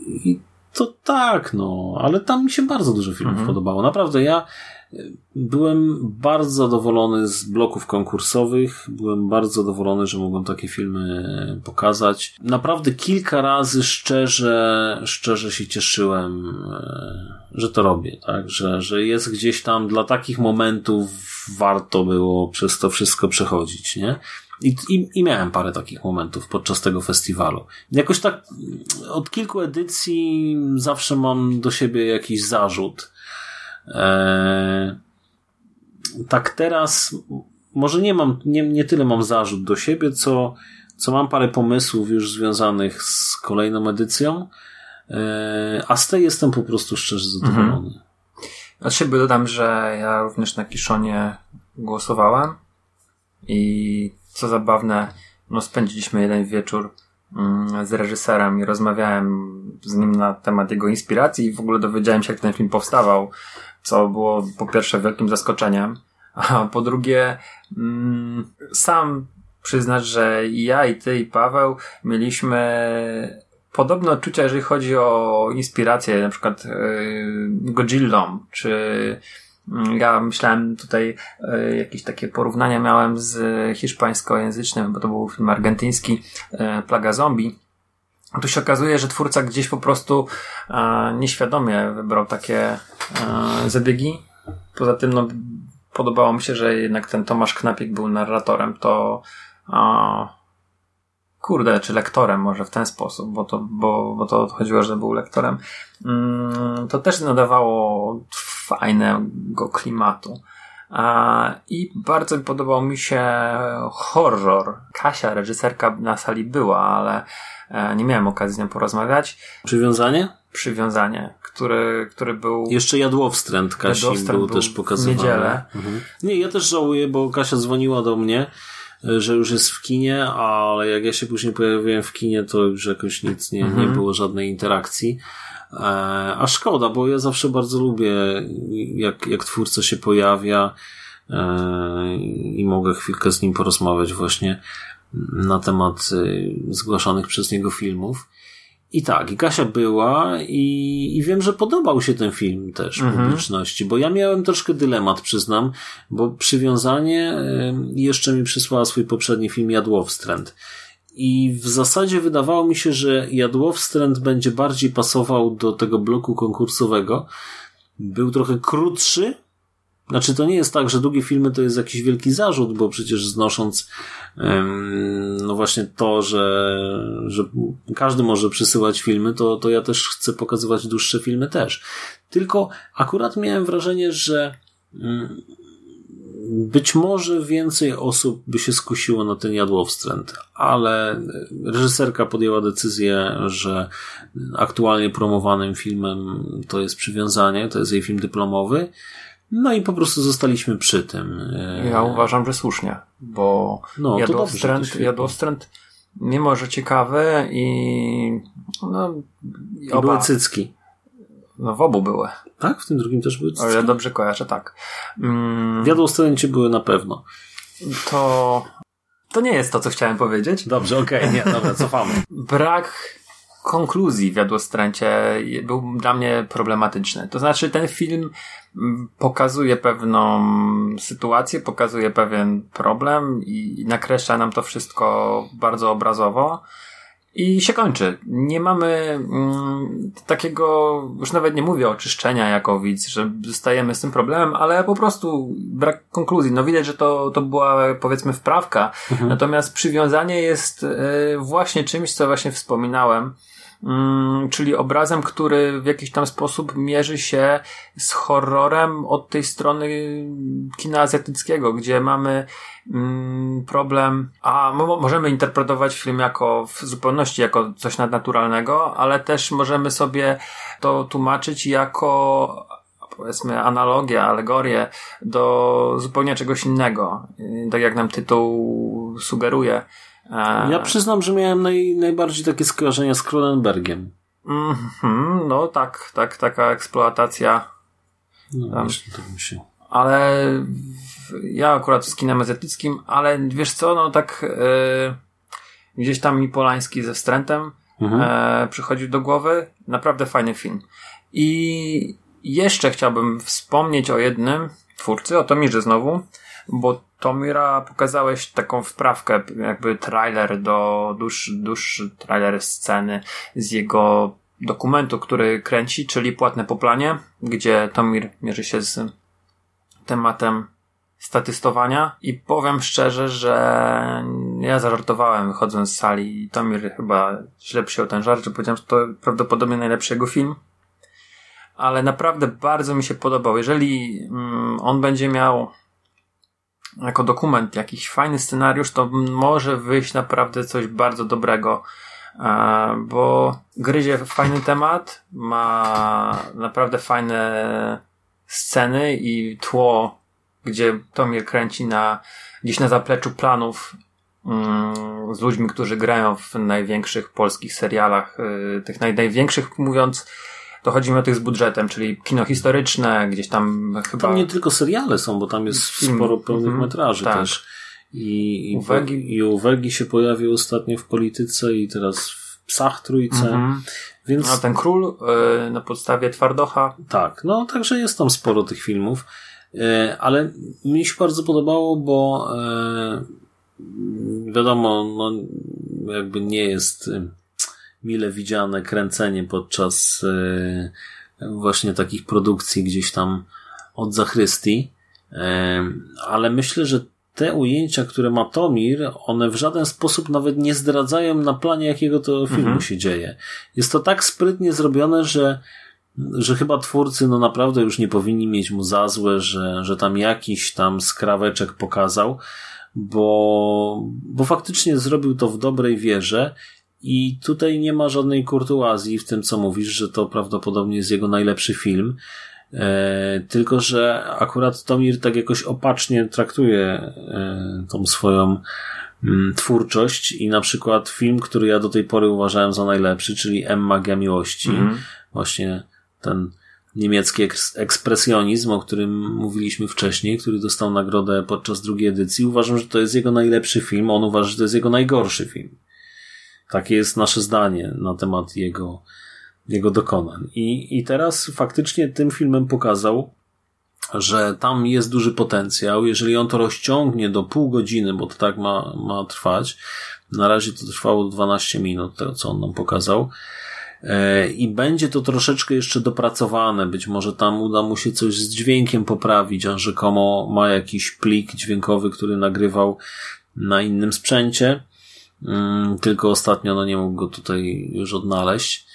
I to tak, no, ale tam mi się bardzo dużo filmów Mhm. podobało. Naprawdę, ja e, byłem bardzo zadowolony z bloków konkursowych. Byłem bardzo zadowolony, że mogłem takie filmy pokazać. Naprawdę kilka razy szczerze, szczerze się cieszyłem, że to robię, tak? Że, że jest gdzieś tam dla takich momentów warto było przez to wszystko przechodzić, nie? I, i, I miałem parę takich momentów podczas tego festiwalu. Jakoś tak mm, od kilku edycji zawsze mam do siebie jakiś zarzut. Eee, tak teraz może nie mam, nie, nie tyle mam zarzut do siebie, co, co mam parę pomysłów już związanych z kolejną edycją, eee, a z tej jestem po prostu szczerze zadowolony. Od siebie dodam, że ja również na Kiszonie głosowałem. I co zabawne, no spędziliśmy jeden wieczór mm, z reżyserem i rozmawiałem z nim na temat jego inspiracji i w ogóle dowiedziałem się, jak ten film powstawał, co było po pierwsze wielkim zaskoczeniem, a po drugie mm, sam przyznać, że ja i ty i Paweł mieliśmy podobne odczucia, jeżeli chodzi o inspirację, na przykład yy, Godzillą, czy mm, ja myślałem tutaj y, jakieś takie porównania miałem z hiszpańskojęzycznym, bo to był film argentyński y, Plaga Zombie. Tu się okazuje, że twórca gdzieś po prostu nieświadomie wybrał takie zabiegi. Poza tym, no, podobało mi się, że jednak ten Tomasz Knapik był narratorem. To kurde, czy lektorem może w ten sposób, bo to, bo, bo to chodziło, że był lektorem. Mm, to też nadawało fajnego klimatu. I bardzo podobał mi się horror. Kasia, reżyserka na sali była, ale e, nie miałem okazji z nią porozmawiać. Przywiązanie? Przywiązanie, który, który był... Jeszcze Jadłowstręt Kasi Jadłowstręt był, był też pokazywany. w niedzielę. Mhm. Nie, ja też żałuję, bo Kasia dzwoniła do mnie że już jest w kinie, ale jak ja się później pojawiłem w kinie, to już jakoś nic nie, mhm. nie było żadnej interakcji. E, a szkoda, bo ja zawsze bardzo lubię, jak, jak twórca się pojawia e, i mogę chwilkę z nim porozmawiać właśnie na temat e, zgłaszanych przez niego filmów. I tak, i Kasia była i, i wiem, że podobał się ten film też mhm. publiczności, bo ja miałem troszkę dylemat, przyznam, bo przywiązanie jeszcze mi przysłała swój poprzedni film Jadłowstręt. I w zasadzie wydawało mi się, że Jadłowstręt będzie bardziej pasował do tego bloku konkursowego. Był trochę krótszy, znaczy, to nie jest tak, że długie filmy to jest jakiś wielki zarzut, bo przecież znosząc no właśnie to, że, że każdy może przysyłać filmy, to, to ja też chcę pokazywać dłuższe filmy też. Tylko akurat miałem wrażenie, że mm, być może więcej osób by się skusiło na ten jadłowstręt, ale reżyserka podjęła decyzję, że aktualnie promowanym filmem to jest Przywiązanie, to jest jej film dyplomowy no i po prostu zostaliśmy przy tym. Ja uważam, że słusznie, bo no, jadłostręt, jadłostręt mimo, że ciekawy i no, i, oba, były cycki. No w obu były. Tak? W tym drugim też były cycki? O, ja dobrze kojarzę, tak. Mm, w jadłostręcie były na pewno. To... To nie jest to, co chciałem powiedzieć. Dobrze, okej, okay, nie, dobra, cofamy. Brak konkluzji w Jadłostręcie był dla mnie problematyczny. To znaczy, ten film pokazuje pewną sytuację, pokazuje pewien problem i nakreśla nam to wszystko bardzo obrazowo i się kończy. Nie mamy mm, takiego, już nawet nie mówię oczyszczenia jako widz, że zostajemy z tym problemem, ale po prostu brak konkluzji. No widać, że to, to była powiedzmy wprawka, mhm. natomiast przywiązanie jest y, właśnie czymś, co właśnie wspominałem, czyli obrazem, który w jakiś tam sposób mierzy się z horrorem od tej strony kina azjatyckiego, gdzie mamy mm, problem, a możemy interpretować film jako w zupełności jako coś nadnaturalnego, ale też możemy sobie to tłumaczyć jako powiedzmy analogię, alegorię do zupełnie czegoś innego. Tak jak nam tytuł sugeruje. Ja przyznam, że miałem naj, najbardziej takie skojarzenia z Cronenbergiem. Mm -hmm, no tak, tak, taka eksploatacja. No tam. właśnie, tak się. Ale ja akurat z kinem azjatyckim, ale wiesz co, no tak yy, gdzieś tam mi Polański ze wstrętem mhm. E, przychodził do głowy. Naprawdę fajny film. I jeszcze chciałbym wspomnieć o jednym twórcy, o Tomirze znowu, bo Tomira pokazałeś taką wprawkę, jakby trailer do, dłuższy, dłuższy trailer sceny z jego dokumentu, który kręci, czyli Płatne po planie, gdzie Tomir mierzy się z tematem statystowania. I powiem szczerze, że ja zażartowałem wychodząc z sali. I Tomir chyba źle przyjął ten żart, że powiedziałem, że to prawdopodobnie najlepszy jego film. Ale naprawdę bardzo mi się podobał. Jeżeli mm, on będzie miał jako dokument jakiś fajny scenariusz, to może wyjść naprawdę coś bardzo dobrego, e, bo gryzie fajny temat, ma naprawdę fajne sceny i tło gdzie Tomir kręci na, gdzieś na zapleczu planów mm, z ludźmi, którzy grają w największych polskich serialach, y, tych naj, największych mówiąc, to chodzi mi o tych z budżetem, czyli kino historyczne, gdzieś tam chyba... Tam nie tylko seriale są, bo tam jest Film. sporo pełnych Mhm. metraży Tak. też. I, i, Uwagi. I uwagi się pojawił ostatnio w polityce i teraz w Psach Trójce. Mhm. Więc No, ten król y, na podstawie Twardocha. tak, no także jest tam sporo tych filmów. E, ale mi się bardzo podobało, bo e, wiadomo, no, jakby nie jest mile widziane kręcenie podczas e, właśnie takich produkcji gdzieś tam od zachrystii. E, ale myślę, że te ujęcia, które ma Tomir, one w żaden sposób nawet nie zdradzają na planie, jakiego to filmu Mhm. się dzieje. Jest to tak sprytnie zrobione, że że chyba twórcy no naprawdę już nie powinni mieć mu za złe, że, że tam jakiś tam skraweczek pokazał, bo, bo faktycznie zrobił to w dobrej wierze i tutaj nie ma żadnej kurtuazji w tym, co mówisz, że to prawdopodobnie jest jego najlepszy film. E, tylko, że akurat Tomir tak jakoś opacznie traktuje e, tą swoją mm, twórczość i na przykład film, który ja do tej pory uważałem za najlepszy, czyli M Magia Miłości, Mhm. właśnie ten niemiecki eks- ekspresjonizm, o którym mówiliśmy wcześniej, który dostał nagrodę podczas drugiej edycji. Uważam, że to jest jego najlepszy film, on uważa, że to jest jego najgorszy film. Takie jest nasze zdanie na temat jego, jego dokonań. I, I teraz faktycznie tym filmem pokazał, że tam jest duży potencjał. Jeżeli on to rozciągnie do pół godziny, bo to tak ma, ma trwać, na razie to trwało 12 minut, to co on nam pokazał, E, i będzie to troszeczkę jeszcze dopracowane. Być może tam uda mu się coś z dźwiękiem poprawić, a rzekomo ma jakiś plik dźwiękowy, który nagrywał na innym sprzęcie. Tylko ostatnio no nie mógł go tutaj już odnaleźć.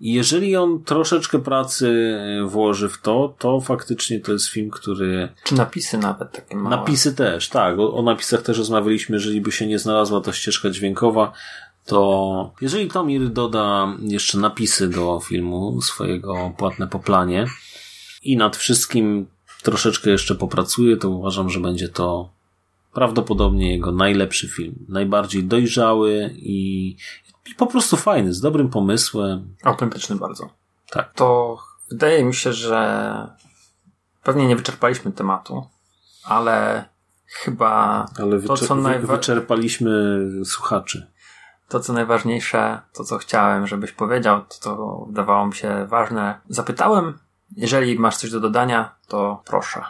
I jeżeli on troszeczkę pracy e, włoży w to, to faktycznie to jest film, który Czy napisy nawet takie małe. Napisy też, tak. O, o napisach też rozmawialiśmy. Jeżeli by się nie znalazła ta ścieżka dźwiękowa, to jeżeli Tomir doda jeszcze napisy do filmu swojego płatne po planie i nad wszystkim troszeczkę jeszcze popracuje, to uważam, że będzie to prawdopodobnie jego najlepszy film. Najbardziej dojrzały i, i po prostu fajny, z dobrym pomysłem. Autentyczny bardzo. Tak. To wydaje mi się, że pewnie nie wyczerpaliśmy tematu, ale chyba Ale To, co najwa- wyczerpaliśmy słuchaczy. to, co najważniejsze, to, co chciałem, żebyś powiedział, to, co wydawało mi się ważne, zapytałem. Jeżeli masz coś do dodania, to proszę.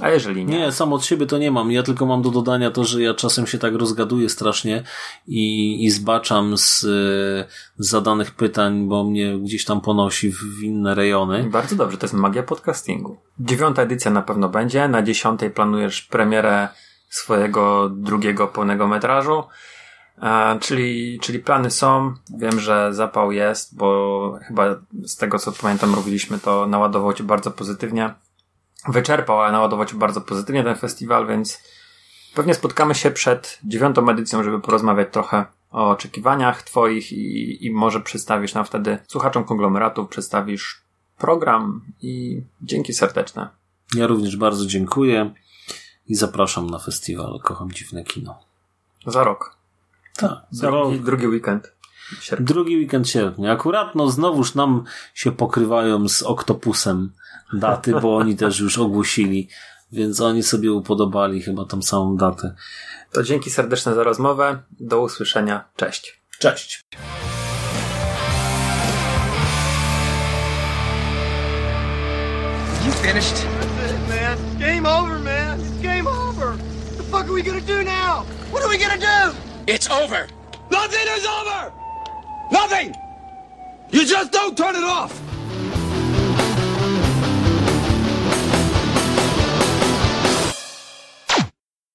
A jeżeli nie, Nie, sam od siebie to nie mam. Ja tylko mam do dodania to, że ja czasem się tak rozgaduję strasznie i, i zbaczam z, y, zadanych pytań, bo mnie gdzieś tam ponosi w, w inne rejony. Bardzo dobrze, to jest magia podcastingu. Dziewiąta edycja na pewno będzie. Na dziesiątej planujesz premierę swojego drugiego pełnego metrażu. E, czyli, czyli plany są. Wiem, że zapał jest, bo chyba z tego co pamiętam robiliśmy to naładował cię bardzo pozytywnie. Wyczerpał, ale naładował cię bardzo pozytywnie ten festiwal, więc pewnie spotkamy się przed dziewiątą edycją, żeby porozmawiać trochę o oczekiwaniach twoich i, i może przedstawisz nam wtedy słuchaczom konglomeratu, przedstawisz program i dzięki serdeczne. Ja również bardzo dziękuję i zapraszam na festiwal Kocham Dziwne Kino. Za rok. Tak, za rok. Drugi, drugi weekend. Sierpnia. Drugi weekend sierpnia. Akurat no znowuż nam się pokrywają z Oktopusem daty, bo oni też już ogłosili, więc oni sobie upodobali chyba tą samą datę. To dzięki serdeczne za rozmowę. Do usłyszenia. Cześć. Cześć! You finished? That's it, man. It's game over, man. It's game over. What the fuck are we gonna do now? What are we gonna do? It's over. Nothing is over! Nothing! You just don't turn it off!